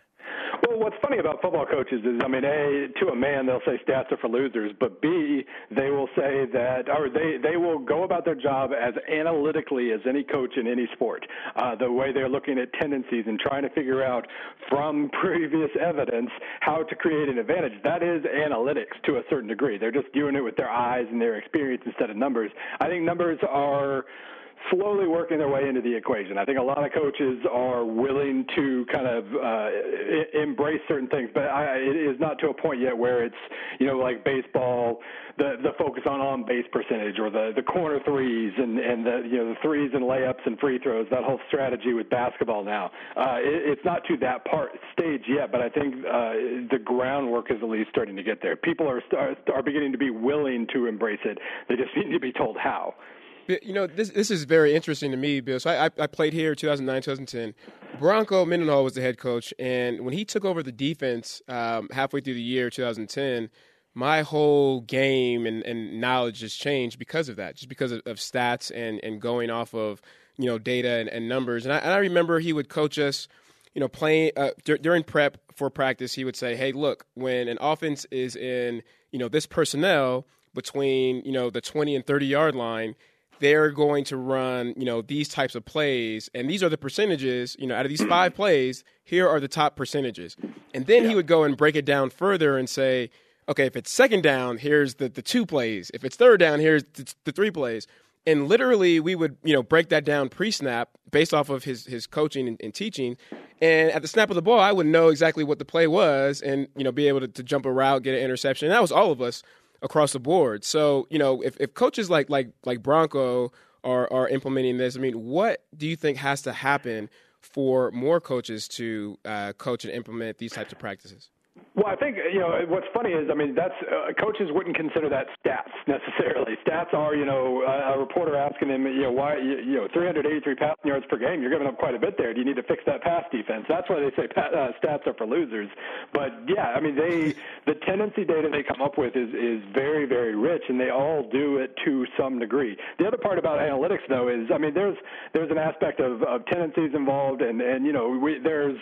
Speaker 5: What's funny about football coaches is, I mean, A, to a man, they'll say stats are for losers, but B, they will say that, or they, they will go about their job as analytically as any coach in any sport. Uh, the way they're looking at tendencies and trying to figure out from previous evidence how to create an advantage. That is analytics to a certain degree. They're just doing it with their eyes and their experience instead of numbers. I think numbers are slowly working their way into the equation. I think a lot of coaches are willing to kind of uh, embrace certain things, but I, it is not to a point yet where it's you know like baseball, the the focus on on base percentage or the the corner threes and and the you know the threes and layups and free throws. That whole strategy with basketball now, uh, it, it's not to that part stage yet, but I think uh, the groundwork is at least starting to get there. People are are beginning to be willing to embrace it. They just need to be told how.
Speaker 2: You know, this this is very interesting to me, Bill. So I, I played here 2009, 2010. Bronco Mendenhall was the head coach, and when he took over the defense um, halfway through the year 2010, my whole game and, and knowledge just changed because of that, just because of, of stats and, and going off of you know data and, and numbers. And I, and I, remember he would coach us, you know, playing uh, d- during prep for practice. He would say, "Hey, look, when an offense is in you know this personnel between you know the 20 and 30 yard line." They're going to run, you know, these types of plays, and these are the percentages, you know, out of these five plays, here are the top percentages. And then yeah. he would go and break it down further and say, okay, if it's second down, here's the, the two plays. If it's third down, here's the, the three plays. And literally, we would, you know, break that down pre-snap based off of his his coaching and, and, teaching. And at the snap of the ball, I would know exactly what the play was, and you know, be able to, to jump a route, get an interception. And that was all of us across the board. So you know, if, if coaches like like like Bronco are are implementing this, I mean, what do you think has to happen for more coaches to uh, coach and implement these types of practices?
Speaker 5: Well, I think you know what's funny is I mean that's uh, coaches wouldn't consider that stats necessarily. Stats are you know a, a reporter asking him you know why you, you know 383 passing yards per game you're giving up quite a bit there. Do you need to fix that pass defense? That's why they say uh, stats are for losers. But yeah, I mean they the tendency data they come up with is is very very rich and they all do it to some degree. The other part about analytics though is I mean there's there's an aspect of, of tendencies involved and and you know we, there's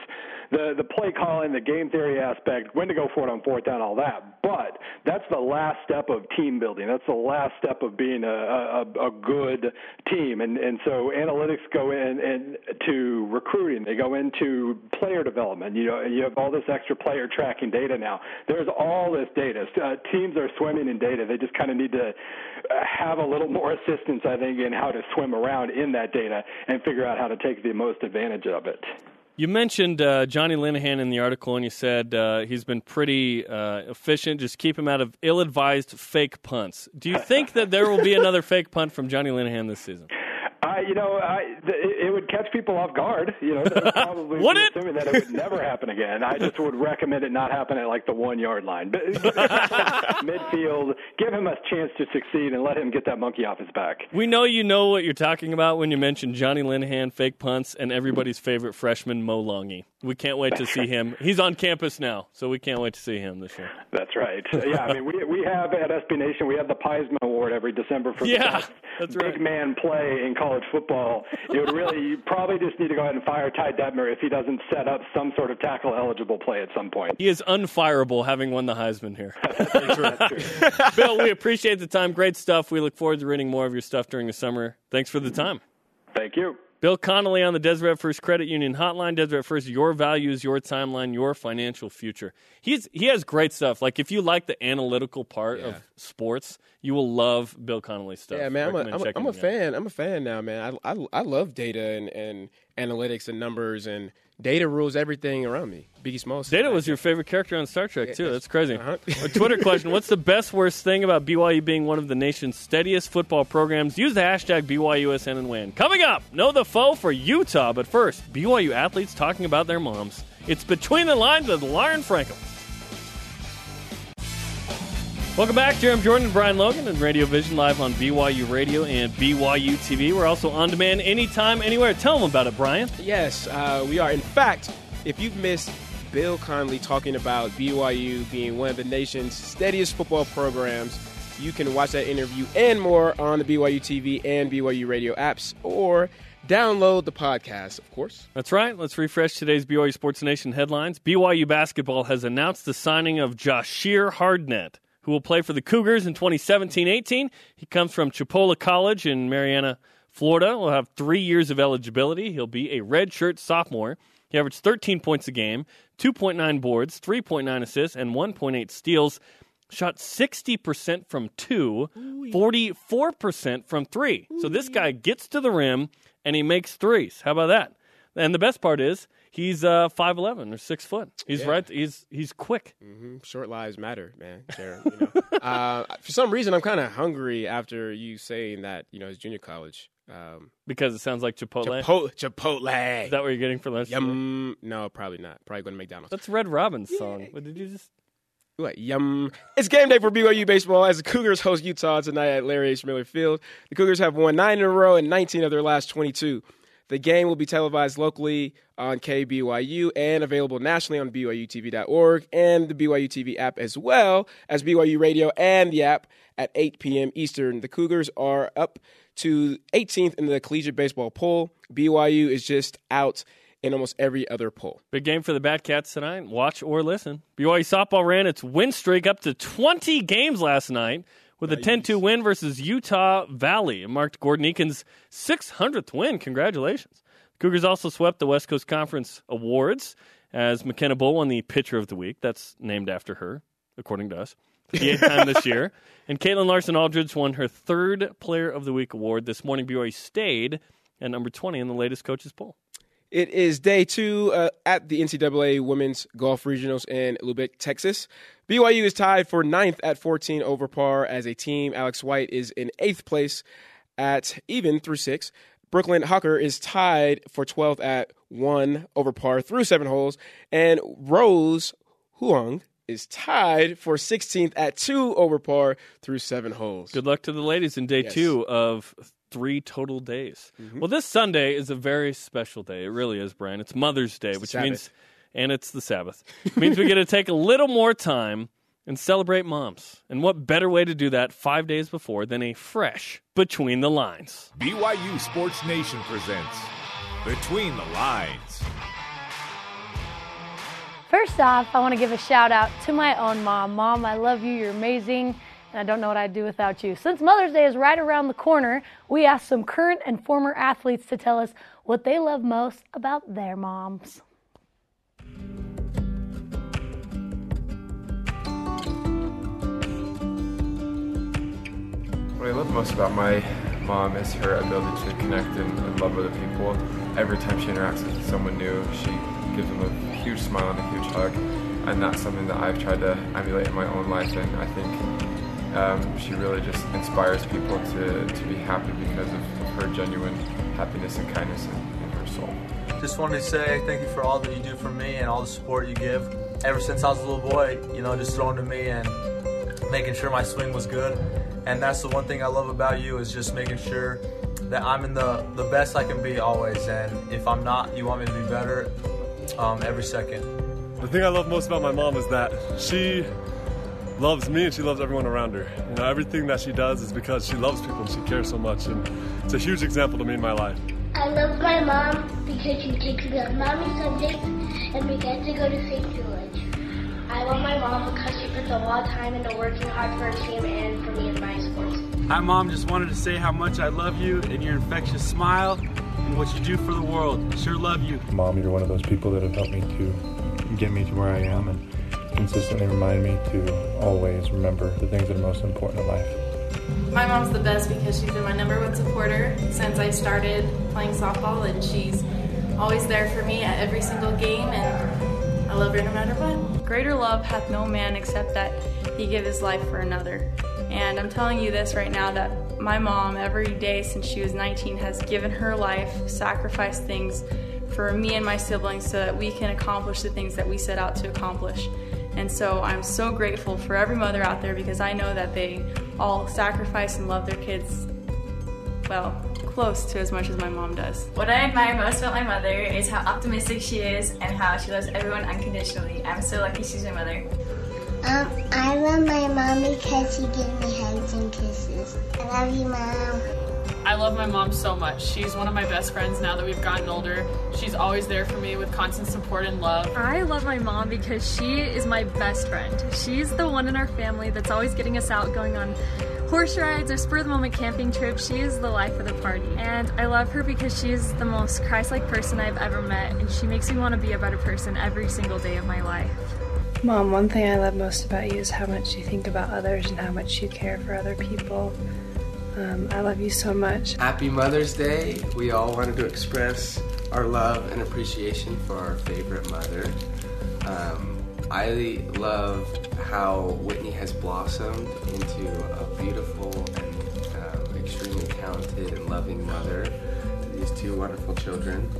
Speaker 5: the the play calling, the game theory aspect, when to go for it on fourth down, all that. But that's the last step of team building. That's the last step of being a a, a good team. And and so analytics go in and to recruiting. They go into player development. You know, you have all this extra player tracking data now. There's all this data. Uh, teams are swimming in data. They just kind of need to have a little more assistance, I think, in how to swim around in that data and figure out how to take the most advantage of it.
Speaker 1: You mentioned uh, Jonny Linehan in the article, and you said uh, he's been pretty uh, efficient. Just keep him out of ill-advised fake punts. Do you think that there will be another fake punt from Jonny Linehan this season?
Speaker 5: I, you know, I, th- it would catch people off guard. You know, probably
Speaker 1: Would it?
Speaker 5: assuming that it would never happen again. I just would recommend it not happen at like the one yard line. But midfield, give him a chance to succeed and let him get that monkey off his back.
Speaker 1: We know you know what you're talking about when you mention Jonny Linehan, fake punts, and everybody's favorite freshman Mo Langi. We can't wait to see him. He's on campus now, so we can't wait to see him this year.
Speaker 5: That's right. Yeah, I mean, we we have at SB Nation we have the Piesman Award every December for
Speaker 1: Yeah,
Speaker 5: the best
Speaker 1: that's
Speaker 5: big man play in college football. You would really, you probably just need to go ahead and fire Ty Detmer if he doesn't set up some sort of tackle eligible play at some point.
Speaker 1: He is unfireable having won the Heisman here.
Speaker 5: That's true.
Speaker 1: Bill, we appreciate the time. Great stuff. We look forward to reading more of your stuff during the summer. Thanks for the time.
Speaker 5: Thank you.
Speaker 1: Bill Connelly on the Deseret First Credit Union Hotline. Deseret First, your values, your timeline, your financial future. He's he has great stuff. Like if you like the analytical part
Speaker 2: Yeah.
Speaker 1: of sports, you will love Bill Connelly's stuff.
Speaker 2: Yeah, man, I'm a, I'm a, I'm a
Speaker 1: out.
Speaker 2: fan. I'm a fan now, man. I, I, I love data and, and analytics and numbers, and data rules everything around me. Biggie Smalls.
Speaker 1: Data was your favorite character on Star Trek too. That's crazy.
Speaker 2: Uh-huh.
Speaker 1: A Twitter question: What's the best worst thing about BYU being one of the nation's steadiest football programs? Use the hashtag BYUSN and win. Coming up, know the foe for Utah, but first, BYU athletes talking about their moms. It's between the lines with Lauren Frankel. Welcome back, Jeremy Jordan and Brian Logan and Radio Vision live on BYU Radio and BYU TV. We're also on demand anytime, anywhere. Tell them about it, Brian.
Speaker 2: Yes, uh, we are. In fact, if you've missed Bill Connelly talking about BYU being one of the nation's steadiest football programs, you can watch that interview and more on the BYU TV and BYU Radio apps or download the podcast, of course.
Speaker 1: That's right. Let's refresh today's BYU Sports Nation headlines. BYU basketball has announced the signing of Jahshire Hardnett, who will play for the Cougars in 2017-18. He comes from Chipola College in Marianna, Florida. Will have three years of eligibility. He'll be a redshirt sophomore. He averaged 13 points a game, 2.9 boards, 3.9 assists, and 1.8 steals. Shot 60% from two, 44% from three. So this guy gets to the rim and he makes threes. How about that? And the best part is he's uh, 5'11 or 6 foot. He's
Speaker 2: Yeah.
Speaker 1: right. He's he's quick.
Speaker 2: Short lives matter, man. Jared, you know. uh, for some reason, I'm kind of hungry after you saying that. You know, his junior college. Um,
Speaker 1: Because it sounds like Chipotle.
Speaker 2: Chipotle. Chipotle.
Speaker 1: Is that what you're getting for lunch?
Speaker 2: Yum. No, probably not. Probably going to McDonald's.
Speaker 1: That's Red Robin's song. What did you just?
Speaker 2: What, yum. It's game day for BYU baseball as the Cougars host Utah tonight at Larry H. Miller Field. The Cougars have won nine in a row and 19 of their last 22. The game will be televised locally on KBYU and available nationally on BYUTV.org and the BYU TV app as well as BYU Radio and the app at 8 p.m. Eastern. The Cougars are up to 18th in the collegiate baseball poll. BYU is just out in almost every other poll.
Speaker 1: Big game for the Bat Cats tonight. Watch or listen. BYU softball ran its win streak up to 20 games last night with a 10-2 win versus Utah Valley. It marked Gordon Eakin's 600th win. Congratulations. Cougars also swept the West Coast Conference Awards as McKenna Bull won the Pitcher of the Week. That's named after her, according to us. For the eighth time this year. And Caitlin Larson Aldridge won her third Player of the Week award. This morning, BYU stayed at number 20 in the latest coaches poll.
Speaker 2: It is day two uh, at the NCAA Women's Golf Regionals in Lubbock, Texas. BYU is tied for ninth at 14 over par as a team. Alex White is in eighth place at even through six. Brooklyn Hawker is tied for 12th at one over par through seven holes. And Rose Huang is tied for 16th at two over par through seven holes.
Speaker 1: Good luck to the ladies in day
Speaker 2: Yes.
Speaker 1: two of three total days. Mm-hmm. Well, this Sunday is a very special day. It really is, Brian. It's Mother's Day, which
Speaker 2: Sabbath.
Speaker 1: means, and it's the Sabbath. It means we get to take a little more time and celebrate moms. And what better way to do that five days before than a fresh Between the Lines?
Speaker 3: BYU Sports Nation presents Between the Lines.
Speaker 6: First off, I want to give a shout out to my own mom. Mom, I love you. You're amazing. And I don't know what I'd do without you. Since Mother's Day is right around the corner, we asked some current and former athletes to tell us what they love most about their moms.
Speaker 7: What I love most about my mom is her ability to connect and, and love other people. Every time she interacts with someone new, she gives them a huge smile and a huge hug. And that's something that I've tried to emulate in my own life. And I think um, she really just inspires people to, to be happy because of, of her genuine happiness and kindness in, in her soul.
Speaker 8: Just wanted to say thank you for all that you do for me and all the support you give. Ever since I was a little boy, you know, just throwing to me and making sure my swing was good. And that's the one thing I love about you is just making sure that I'm in the, the best I can be always. And if I'm not, you want me to be better um, every second.
Speaker 9: The thing I love most about my mom is that she loves me and she loves everyone around her. You know, everything that she does is because she loves people and she cares so much. And it's a huge example to me in my life.
Speaker 10: I love my mom because she takes me on mommy Sundays and we get to go to St. George. I love my mom because she puts a lot of time into working hard for her team and for me in my sports.
Speaker 11: Hi, Mom. Just wanted to say how much I love you and your infectious smile and what you do for the world. Sure love you.
Speaker 12: Mom, you're one of those people that have helped me to get me to where I am and consistently remind me to always remember the things that are most important in life.
Speaker 13: My mom's the best because she's been my number one supporter since I started playing softball, and she's always there for me at every single game, and I love her no matter what.
Speaker 14: Greater love hath no man except that he give his life for another. And I'm telling you this right now that my mom, every day since she was 19, has given her life, sacrificed things for me and my siblings so that we can accomplish the things that we set out to accomplish. And so I'm so grateful for every mother out there because I know that they all sacrifice and love their kids, well, close to as much as my mom does.
Speaker 15: What I admire most about my mother is how optimistic she is and how she loves everyone unconditionally. I'm so lucky she's my mother.
Speaker 10: Um, I love my mom because she gives me hugs and kisses. I love you, mom.
Speaker 16: I love my mom so much. She's one of my best friends now that we've gotten older. She's always there for me with constant support and love.
Speaker 17: I love my mom because she is my best friend. She's the one in our family that's always getting us out going on horse rides or spur of the moment camping trips. She is the life of the party. And I love her because she is the most Christ like person I've ever met, and she makes me want to be a better person every single day of my life.
Speaker 18: Mom, one thing I love most about you is how much you think about others and how much you care for other people. Um, I love you so much.
Speaker 19: Happy Mother's Day. We all wanted to express our love and appreciation for our favorite mother. Um, I love how Whitney has blossomed into a beautiful and um, extremely talented and loving mother to these two wonderful children.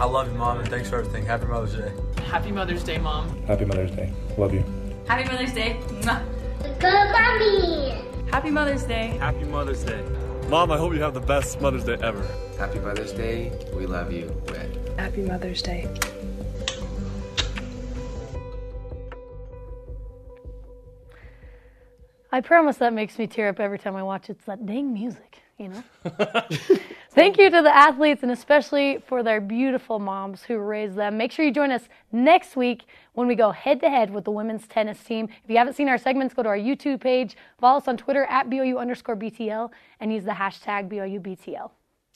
Speaker 8: I love you, Mom, and thanks for everything. Happy Mother's Day.
Speaker 16: Happy Mother's Day, Mom.
Speaker 12: Happy Mother's Day. Love you.
Speaker 15: Happy Mother's Day. Mwah.
Speaker 10: Good mommy.
Speaker 14: Happy Mother's Day.
Speaker 11: Happy Mother's Day.
Speaker 9: Mom, I hope you have the best Mother's Day ever.
Speaker 19: Happy Mother's Day. We love you, Whit.
Speaker 18: Happy Mother's Day.
Speaker 6: I promise that makes me tear up every time I watch it. It's that dang music, you know? Thank you to the athletes and especially for their beautiful moms who raised them. Make sure you join us next week when we go head to head with the women's tennis team. If you haven't seen our segments, go to our YouTube page, follow us on Twitter at BYU underscore BTL, and use the hashtag BYUBTL.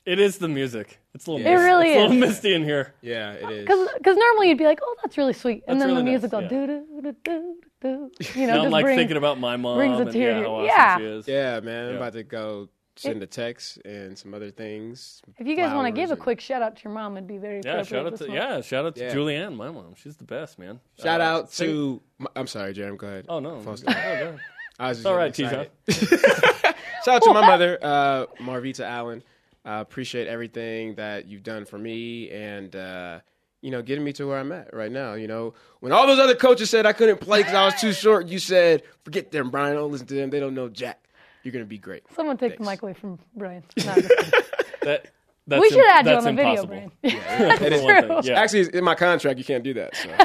Speaker 1: It is the music. It's a little.
Speaker 6: It
Speaker 1: misty.
Speaker 6: really
Speaker 1: it's a little
Speaker 6: is.
Speaker 1: misty in here.
Speaker 2: Yeah, it is.
Speaker 6: Because normally you'd be like, oh, that's really sweet. And
Speaker 1: That's
Speaker 6: then the
Speaker 1: really
Speaker 6: music
Speaker 1: nice,
Speaker 6: will
Speaker 1: yeah.
Speaker 6: do do do do do. You know,
Speaker 1: now I'm
Speaker 6: just
Speaker 1: like
Speaker 6: brings-
Speaker 1: thinking about my mom
Speaker 6: brings a
Speaker 1: and
Speaker 6: tear
Speaker 1: yeah,
Speaker 6: to
Speaker 1: how
Speaker 6: your-
Speaker 1: awesome
Speaker 6: yeah.
Speaker 1: she is.
Speaker 2: Yeah, man. I'm
Speaker 1: Yeah.
Speaker 2: about to go send a text and some other things.
Speaker 6: If you guys want to
Speaker 2: flowers
Speaker 6: give a quick shout out to your mom, it'd be very
Speaker 1: Yeah, shout out to
Speaker 6: month.
Speaker 1: yeah, shout out to
Speaker 2: Yeah.
Speaker 1: Julianne, my mom. She's the best, man.
Speaker 2: Shout
Speaker 1: Uh,
Speaker 2: out to. my- I'm sorry, Jeremy. Go ahead.
Speaker 1: Oh no,
Speaker 2: False
Speaker 1: Oh,
Speaker 2: start.
Speaker 1: God.
Speaker 2: I was just
Speaker 1: all right,
Speaker 2: getting
Speaker 1: Tijan.
Speaker 2: Shout out to my mother, uh, Marvita Allen. I appreciate everything that you've done for me and, uh, you know, getting me to where I'm at right now. You know, when all those other coaches said I couldn't play because I was too short, you said, forget them, Brian. Don't listen to them. They don't know Jack. You're going to be great.
Speaker 6: Someone take the mic away from Brian. No, I'm just kidding.
Speaker 1: That, that's
Speaker 6: we should
Speaker 1: im-
Speaker 6: add you
Speaker 1: that's
Speaker 6: on the video,
Speaker 1: impossible.
Speaker 6: Brian.
Speaker 2: It is
Speaker 1: one thing, yeah.
Speaker 2: Actually, in my contract, you can't do that. So.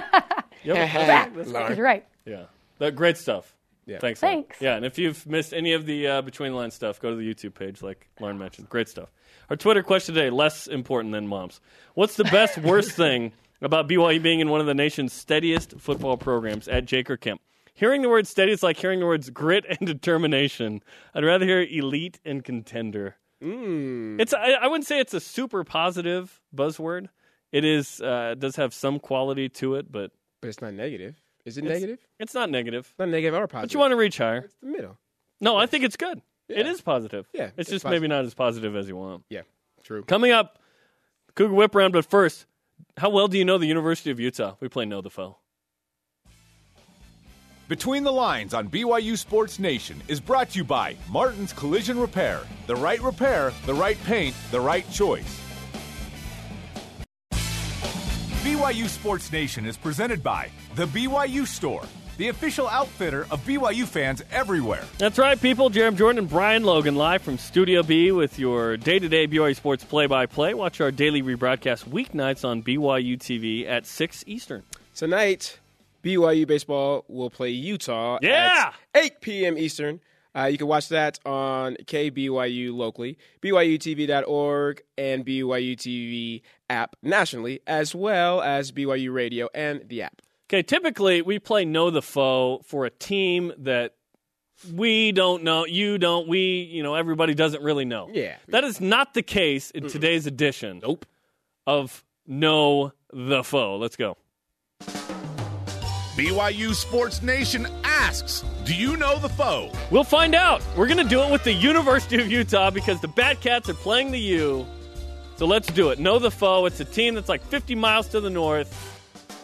Speaker 1: Yep,
Speaker 2: Haha,
Speaker 1: that's-
Speaker 6: Because
Speaker 2: Lauren.
Speaker 6: you're right.
Speaker 1: Yeah, that great stuff.
Speaker 2: Yeah.
Speaker 1: Thanks. Lauren.
Speaker 6: Thanks.
Speaker 1: Yeah, and if you've missed any of the uh, between the line stuff, go to the YouTube page, like Lauren mentioned. Great stuff. Our Twitter question today: less important than moms. What's the best worst thing about BYU being in one of the nation's steadiest football programs? At Jaker Kemp. Hearing the word steady is like hearing the words grit and determination. I'd rather hear elite and contender.
Speaker 2: Mm.
Speaker 1: It's I, I wouldn't say it's a super positive buzzword. It is uh, it does have some quality to it, but
Speaker 2: But it's not negative. Is it
Speaker 1: It's-
Speaker 2: negative?
Speaker 1: it's not negative.
Speaker 2: Not negative or positive.
Speaker 1: But you want to reach higher.
Speaker 2: It's the middle.
Speaker 1: No, I think it's good. It
Speaker 2: Yeah.
Speaker 1: is positive.
Speaker 2: Yeah,
Speaker 1: it's,
Speaker 2: it's
Speaker 1: just
Speaker 2: positive.
Speaker 1: maybe not as positive as you want.
Speaker 2: Yeah, true.
Speaker 1: Coming up, Cougar Whip Round. But first, how well do you know the University of Utah? We play Know the Foe.
Speaker 3: Between the Lines on BYU Sports Nation is brought to you by Martin's Collision Repair. The right repair, the right paint, the right choice. BYU Sports Nation is presented by The BYU Store, the official outfitter of BYU fans everywhere.
Speaker 1: That's right, people. Jerem Jordan and Brian Logan live from Studio B with your day to day BYU Sports play by play. Watch our daily rebroadcast weeknights on BYU TV at 6 Eastern.
Speaker 2: Tonight, BYU baseball will play Utah
Speaker 1: Yeah!
Speaker 2: at 8 p.m. Eastern. Uh, you can watch that on KBYU locally, BYUTV.org, and BYU TV app nationally, as well as BYU Radio and the app.
Speaker 1: Okay, typically we play Know the Foe for a team that we don't know, you don't, we, you know, everybody doesn't really know.
Speaker 2: Yeah.
Speaker 1: That is not the case in today's edition
Speaker 2: nope.
Speaker 1: of Know the Foe. Let's go.
Speaker 3: BYU Sports Nation asks Do you know the foe?
Speaker 1: We'll find out. We're going to do it with the University of Utah because the Bat Cats are playing the U. So let's do it. Know the foe. It's a team that's like 50 miles to the north.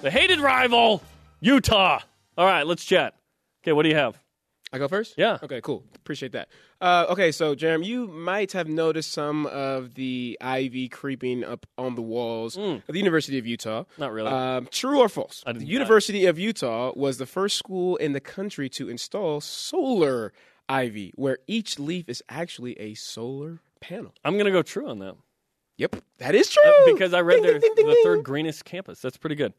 Speaker 1: The hated rival, Utah. All right, let's chat. Okay, what do you have?
Speaker 2: I go first?
Speaker 1: Yeah.
Speaker 2: Okay, cool. Appreciate that. Uh, okay, so Jerem, you might have noticed some of the ivy creeping up on the walls of the University of Utah.
Speaker 1: Not really.
Speaker 2: Um, true or false? The. University of Utah was the first school in the country to install solar ivy, where each leaf is actually a solar panel.
Speaker 1: I'm going to go true on that.
Speaker 2: Yep, that is true.
Speaker 1: Uh, because I read
Speaker 2: Ding,
Speaker 1: their
Speaker 2: ding, ding,
Speaker 1: the third greenest campus. That's pretty good.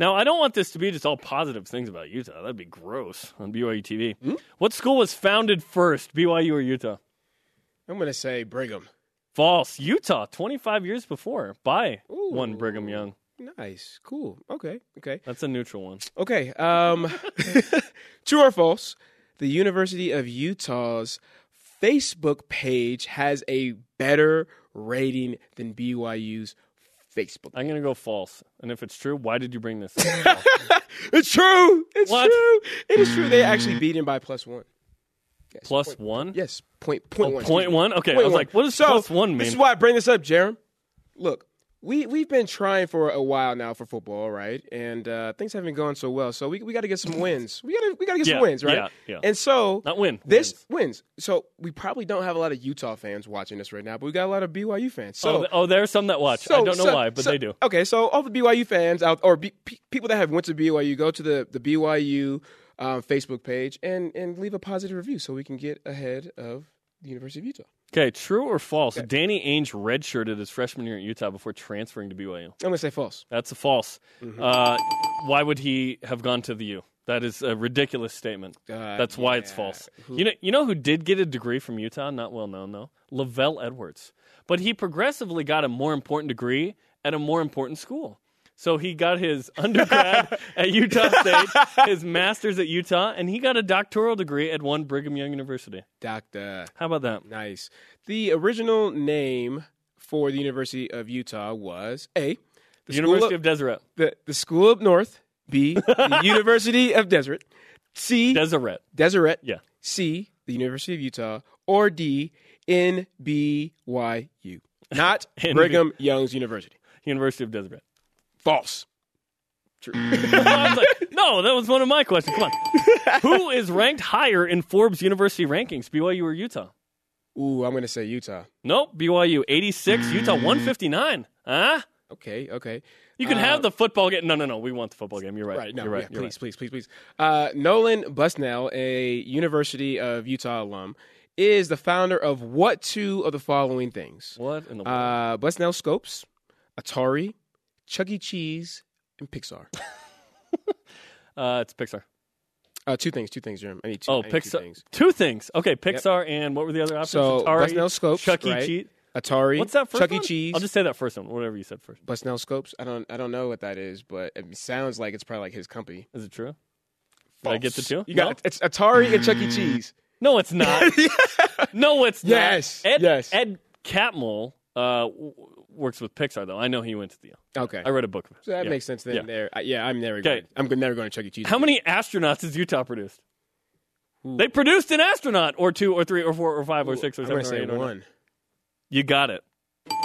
Speaker 1: Now, I don't want this to be just all positive things about Utah. That'd be gross on BYU TV.
Speaker 2: Hmm?
Speaker 1: What school was founded first, BYU or Utah?
Speaker 2: I'm going to say Brigham.
Speaker 1: False. Utah, 25 years before, by one Brigham Young.
Speaker 2: Nice, cool. Okay, okay.
Speaker 1: That's a neutral one.
Speaker 2: Okay. Um, true or false? The University of Utah's Facebook page has a better rating than BYU's Facebook.
Speaker 1: I'm going to go false. And if it's true, why did you bring this up?
Speaker 2: It's true. It's
Speaker 1: What?
Speaker 2: true. It is true. They actually beat him by plus one. Yes,
Speaker 1: Plus
Speaker 2: point-
Speaker 1: one?
Speaker 2: Yes, point oh, point
Speaker 1: Oh,
Speaker 2: one.
Speaker 1: point
Speaker 2: excuse me.
Speaker 1: one? Okay, I
Speaker 2: Point
Speaker 1: was like, what does
Speaker 2: So,
Speaker 1: plus one
Speaker 2: This is why I bring this up, Jerem. Look, we we've been trying for a while now for football, right? And uh, things haven't gone so well. So we we got to get some wins. We got to we got to get
Speaker 1: Yeah,
Speaker 2: some wins, right?
Speaker 1: yeah, yeah.
Speaker 2: And so
Speaker 1: Not win,
Speaker 2: This wins. So we probably don't have a lot of Utah fans watching us right now, but we got a lot of BYU fans. So
Speaker 1: oh, oh, there's some that watch. I don't know
Speaker 2: so-
Speaker 1: why, but
Speaker 2: so-
Speaker 1: they do.
Speaker 2: Okay, so all the BYU fans out, or B, P, people that have went to BYU, go to the the BYU um, Facebook page and and leave a positive review so we can get ahead of the University of Utah.
Speaker 1: Okay, true or false? Danny Ainge redshirted his freshman year at Utah before transferring to BYU.
Speaker 2: I'm gonna say false.
Speaker 1: That's a false.
Speaker 2: Mm-hmm.
Speaker 1: Uh, why would he have gone to the U? That is a ridiculous statement.
Speaker 2: Uh,
Speaker 1: That's why it's false. You know, you know who did get a degree from Utah? Not well known though. LaVell Edwards, but he progressively got a more important degree at a more important school. So he got his undergrad at Utah State, his master's at Utah, and he got a doctoral degree at one Brigham Young University.
Speaker 2: Doctor.
Speaker 1: How about that?
Speaker 2: Nice. The original name for the University of Utah was A. The
Speaker 1: University
Speaker 2: School
Speaker 1: of Deseret.
Speaker 2: the, the School of North. B. The University of Deseret. C.
Speaker 1: Deseret.
Speaker 2: Deseret.
Speaker 1: Yeah.
Speaker 2: C. The University of Utah. Or D. NBYU. Not Brigham Young's University.
Speaker 1: University of Deseret.
Speaker 2: False. True.
Speaker 1: I was like, no, that was one of my questions. Come on. Who is ranked higher in Forbes University rankings, BYU or Utah?
Speaker 2: Ooh, I'm going to say Utah.
Speaker 1: Nope, BYU 86, Utah 159. Huh?
Speaker 2: Okay, okay.
Speaker 1: You can
Speaker 2: Uh,
Speaker 1: have the football game. No, no, no. We want the football game. You're right.
Speaker 2: Right, no,
Speaker 1: You're right.
Speaker 2: yeah,
Speaker 1: You're
Speaker 2: please, please, please, please. Uh, Nolan Bushnell, a University of Utah alum, is the founder of what two of the following things?
Speaker 1: What in the world?
Speaker 2: Uh, Bushnell Scopes, Atari, Chuck E. Cheese, and Pixar.
Speaker 1: Uh, it's Pixar.
Speaker 2: Uh, two things, two things, Jeremy. I need two.
Speaker 1: Oh,
Speaker 2: I need two
Speaker 1: Pixar.
Speaker 2: things.
Speaker 1: Two things. Okay, Pixar and what were the other options?
Speaker 2: So
Speaker 1: Atari,
Speaker 2: Bushnell Scopes,
Speaker 1: Chuck E.
Speaker 2: right?
Speaker 1: Cheese.
Speaker 2: Atari,
Speaker 1: What's that first
Speaker 2: Chuck
Speaker 1: one?
Speaker 2: E. Cheese.
Speaker 1: I'll just say that first one. Whatever you said first.
Speaker 2: Bushnell Scopes. I don't, I don't know what that is, but it sounds like it's probably like his company.
Speaker 1: Is it true? Did I get the two?
Speaker 2: You got. It's Atari and Chuck E. Cheese.
Speaker 1: No, it's not. no, it's
Speaker 2: Yes,
Speaker 1: not. Ed,
Speaker 2: yes.
Speaker 1: Ed Catmull uh, works with Pixar, though. I know he went to the.
Speaker 2: Okay.
Speaker 1: I read a book.
Speaker 2: So that
Speaker 1: Yeah.
Speaker 2: makes sense then.
Speaker 1: Yeah.
Speaker 2: There, uh, yeah, I'm never.
Speaker 1: Okay.
Speaker 2: Going, I'm never going to Chuck E. Cheese.
Speaker 1: How many astronauts has Utah produced? They produced an astronaut, or two, or three, or four, or five, or six, or
Speaker 2: I'm
Speaker 1: seven, or
Speaker 2: say
Speaker 1: eight, or nine. You got it.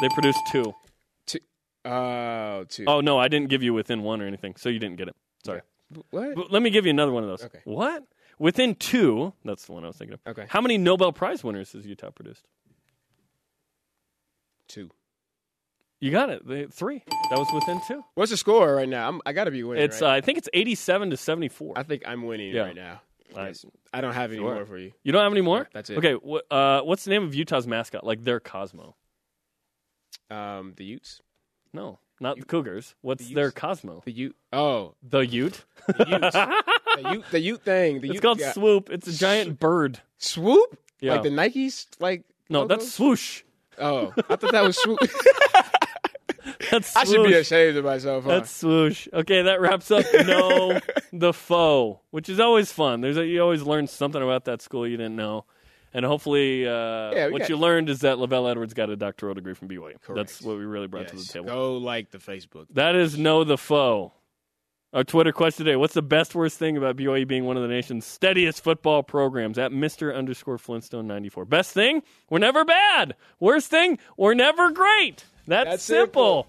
Speaker 1: They produced two.
Speaker 2: Two. Oh, two.
Speaker 1: Oh no, I didn't give you within one or anything, so you didn't get it. Sorry.
Speaker 2: What?
Speaker 1: But let me give you another one of those.
Speaker 2: Okay.
Speaker 1: What? Within two, that's the one I was thinking of.
Speaker 2: Okay.
Speaker 1: How many Nobel Prize winners has Utah produced?
Speaker 2: Two.
Speaker 1: You got it. The- Three. That was within two.
Speaker 2: What's the score right now? I'm, I got to be winning.
Speaker 1: It's.
Speaker 2: right?
Speaker 1: Uh, I think it's eighty-seven to seventy-four.
Speaker 2: I think I'm winning
Speaker 1: Yeah.
Speaker 2: right now.
Speaker 1: I-
Speaker 2: I don't have any
Speaker 1: Sure.
Speaker 2: more for you.
Speaker 1: You don't have any more?
Speaker 2: That's it.
Speaker 1: Okay. Wh- uh, what's the name of Utah's mascot? Like their Cosmo?
Speaker 2: Um, the Utes.
Speaker 1: No, not the Cougars. What's their Cosmo?
Speaker 2: The Ute. Oh,
Speaker 1: The Ute.
Speaker 2: the Ute. the Ute. The Ute thing. The
Speaker 1: it's
Speaker 2: Ute,
Speaker 1: called
Speaker 2: yeah.
Speaker 1: Swoop. It's a giant bird.
Speaker 2: Swoop.
Speaker 1: Yeah.
Speaker 2: Like the Nikes. Like
Speaker 1: No,
Speaker 2: logos?
Speaker 1: that's swoosh.
Speaker 2: Oh, I thought that was swoop.
Speaker 1: That's
Speaker 2: I should be ashamed of myself. Huh?
Speaker 1: That's swoosh. Okay, that wraps up know the foe, which is always fun. There's a, you always learn something about that school you didn't know, and hopefully, uh,
Speaker 2: Yeah,
Speaker 1: what
Speaker 2: got-
Speaker 1: you learned is that LaVell Edwards got a doctoral degree from BYU. That's what we really brought to the table.
Speaker 2: Go like the Facebook.
Speaker 1: That is know the foe. Our Twitter question today: What's the best worst thing about BYU being one of the nation's steadiest football programs? At Mister Underscore Flintstone ninety four. Best thing: We're never bad. Worst thing: We're never great. That's,
Speaker 2: That's
Speaker 1: simple.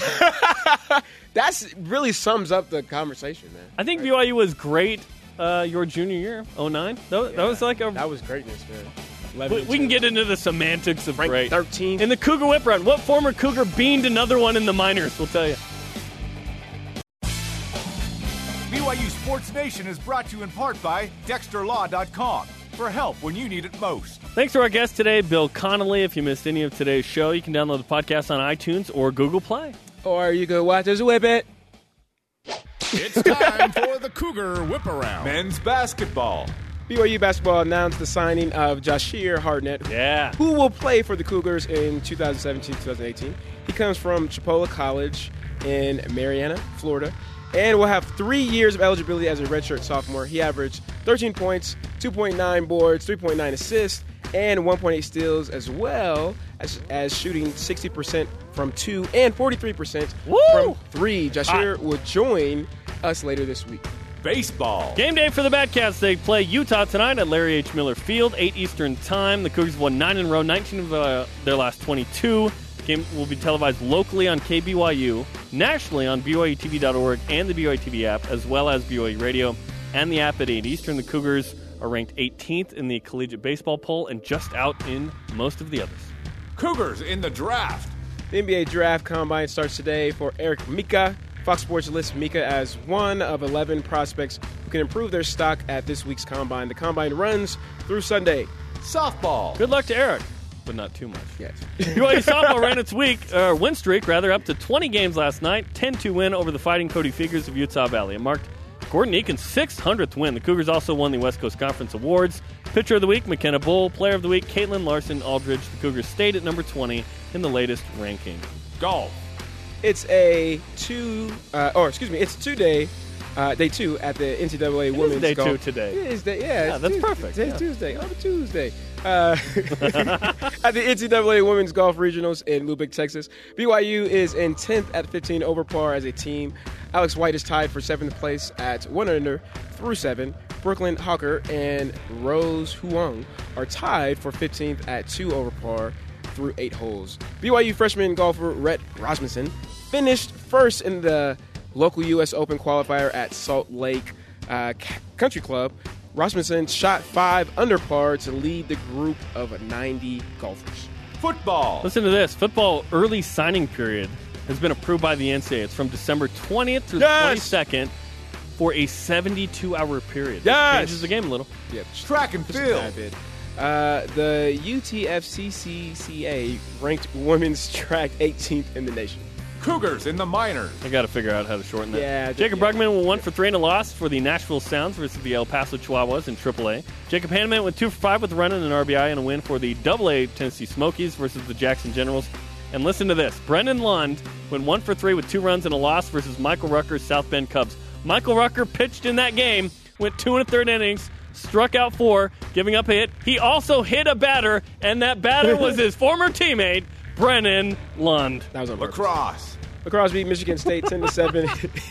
Speaker 2: That's really sums up the conversation, man.
Speaker 1: I think BYU was great uh, your junior year, 09. That, that was like a.
Speaker 2: That was greatness, man.
Speaker 1: We, we can get into the semantics of
Speaker 2: Ranked
Speaker 1: great.
Speaker 2: 13th.
Speaker 1: In the Cougar Whip Run, what former Cougar beaned another one in the minors? We'll tell you.
Speaker 3: BYU Sports Nation is brought to you in part by DexterLaw.com for help when you need it most.
Speaker 1: Thanks to our guest today, Bill Connelly. If you missed any of today's show, you can download the podcast on iTunes or Google Play.
Speaker 2: Or you can watch us whip it.
Speaker 3: It's time for the Cougar Whip Around. Men's basketball.
Speaker 2: BYU basketball announced the signing of Jahshire Hardnett,
Speaker 1: yeah.
Speaker 2: who will play for the Cougars in 2017-2018. He comes from Chipola College in Marianna, Florida, and will have three years of eligibility as a redshirt sophomore. He averaged 13 points, 2.9 boards, 3.9 assists, and 1.8 steals, as well as, as shooting 60% from two and 43% from three. Jahshire will join us later this week.
Speaker 3: Baseball.
Speaker 1: Game day for the Bat Cats. They play Utah tonight at Larry H. Miller Field, 8 Eastern Time. The Cougars won 9 in a row, 19 of uh, their last 22. The game will be televised locally on KBYU, nationally on BYUTV.org and the BYU TV app, as well as BYU Radio and the app at 8 Eastern. The Cougars are ranked 18th in the collegiate baseball poll and just out in most of the others.
Speaker 3: Cougars in the draft.
Speaker 2: The NBA Draft Combine starts today for Eric Mika. Fox Sports lists Mika as one of 11 prospects who can improve their stock at this week's Combine. The Combine runs through Sunday.
Speaker 3: Softball.
Speaker 1: Good luck to Eric, but not too much.
Speaker 2: Yes.
Speaker 1: BYU softball ran its week uh, win streak rather up to 20 games last night. 10-2 win over the Fighting Cody Figures of Utah Valley. It marked Gordon Eakin's 600th win. The Cougars also won the West Coast Conference Awards. Pitcher of the week McKenna Bull. Player of the week Caitlin Larson Aldridge. The Cougars stayed at number 20 in the latest ranking.
Speaker 3: Golf.
Speaker 2: It's a two, uh, or excuse me, it's two day, uh, day two at the NCAA
Speaker 1: is
Speaker 2: Women's
Speaker 1: day
Speaker 2: Golf.
Speaker 1: two today.
Speaker 2: It is day, yeah,
Speaker 1: Yeah,
Speaker 2: it's
Speaker 1: that's
Speaker 2: Tuesday.
Speaker 1: perfect,
Speaker 2: Today's
Speaker 1: yeah.
Speaker 2: Tuesday, on a Tuesday. Uh, at the NCAA Women's Golf Regionals in Lubbock, Texas, BYU is in 10th at 15 over par as a team. Alex White is tied for seventh place at one under through seven. Brooklyn Hawker and Rose Huang are tied for 15th at two over par through eight holes. BYU freshman golfer Rhett Rasmussen finished first in the local U.S. Open qualifier at Salt Lake uh, Country Club. Rasmussen shot five under par to lead the group of 90 golfers.
Speaker 3: Football.
Speaker 1: Listen to this. Football early signing period has been approved by the NCAA. It's from December 20th through
Speaker 2: Yes!
Speaker 1: the 22nd for a 72-hour period.
Speaker 2: Yes!
Speaker 1: Changes the game a little.
Speaker 2: Yep.
Speaker 3: Track and field.
Speaker 2: Uh, the USTFCCCA ranked women's track 18th in the nation.
Speaker 3: Cougars in the minors.
Speaker 1: I got to figure out how to shorten that.
Speaker 2: Yeah,
Speaker 1: Jacob
Speaker 2: yeah.
Speaker 1: Brugman went one for three and a loss for the Nashville Sounds versus the El Paso Chihuahuas in AAA. Jacob Hanneman went two for five with a run and an RBI and a win for the AA Tennessee Smokies versus the Jackson Generals. And listen to this: Brennan Lund went one for three with two runs and a loss versus Michael Rucker's South Bend Cubs. Michael Rucker pitched in that game, went two and a third innings, struck out four, giving up a hit. He also hit a batter, and that batter was his former teammate Brennan Lund.
Speaker 2: That was a.
Speaker 3: Lacrosse.
Speaker 2: Lacrosse beat Michigan State 10 to 7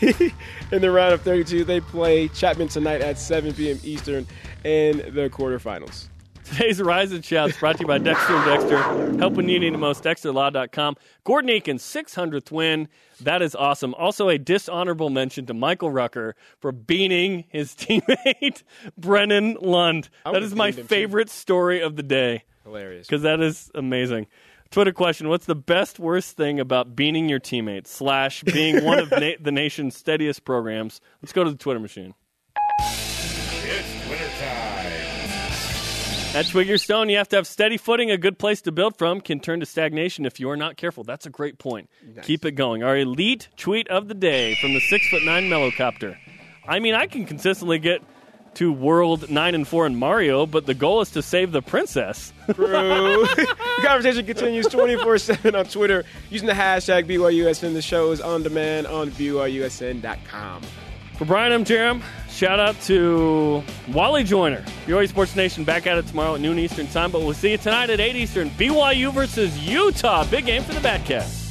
Speaker 2: in the round of 32. They play Chapman tonight at 7 p.m. Eastern in the quarterfinals.
Speaker 1: Today's Rise and Shouts brought to you by Dexter and Dexter, helping you need the most, dexterlaw.com. Gordon Eakin's 600th win. That is awesome. Also, a dishonorable mention to Michael Rucker for beating his teammate, Brennan Lund.
Speaker 2: I
Speaker 1: That
Speaker 2: would've
Speaker 1: is my
Speaker 2: beamed too.
Speaker 1: favorite story of the day.
Speaker 2: Hilarious.
Speaker 1: Because that is amazing. Twitter question What's the best, worst thing about beating your teammates, slash, being one of na- the nation's steadiest programs? Let's go to the Twitter machine.
Speaker 3: It's Twitter time.
Speaker 1: At Twigger Stone, you have to have steady footing. A good place to build from can turn to stagnation if you are not careful. That's a great point. Keep it going. Our elite tweet of the day from the six foot nine Mellowcopter. I mean, I can consistently get to world nine and four in Mario, but the goal is to save the princess.
Speaker 2: True. the conversation continues 24 7 on Twitter using the hashtag BYUSN. The show is on demand on BYUSN.com.
Speaker 1: For Brian, I'm Jerem. Shout out to Wally Joyner. BYU Sports Nation back at it tomorrow at noon Eastern time, but we'll see you tonight at 8 Eastern. BYU versus Utah. Big game for the Bat Cats.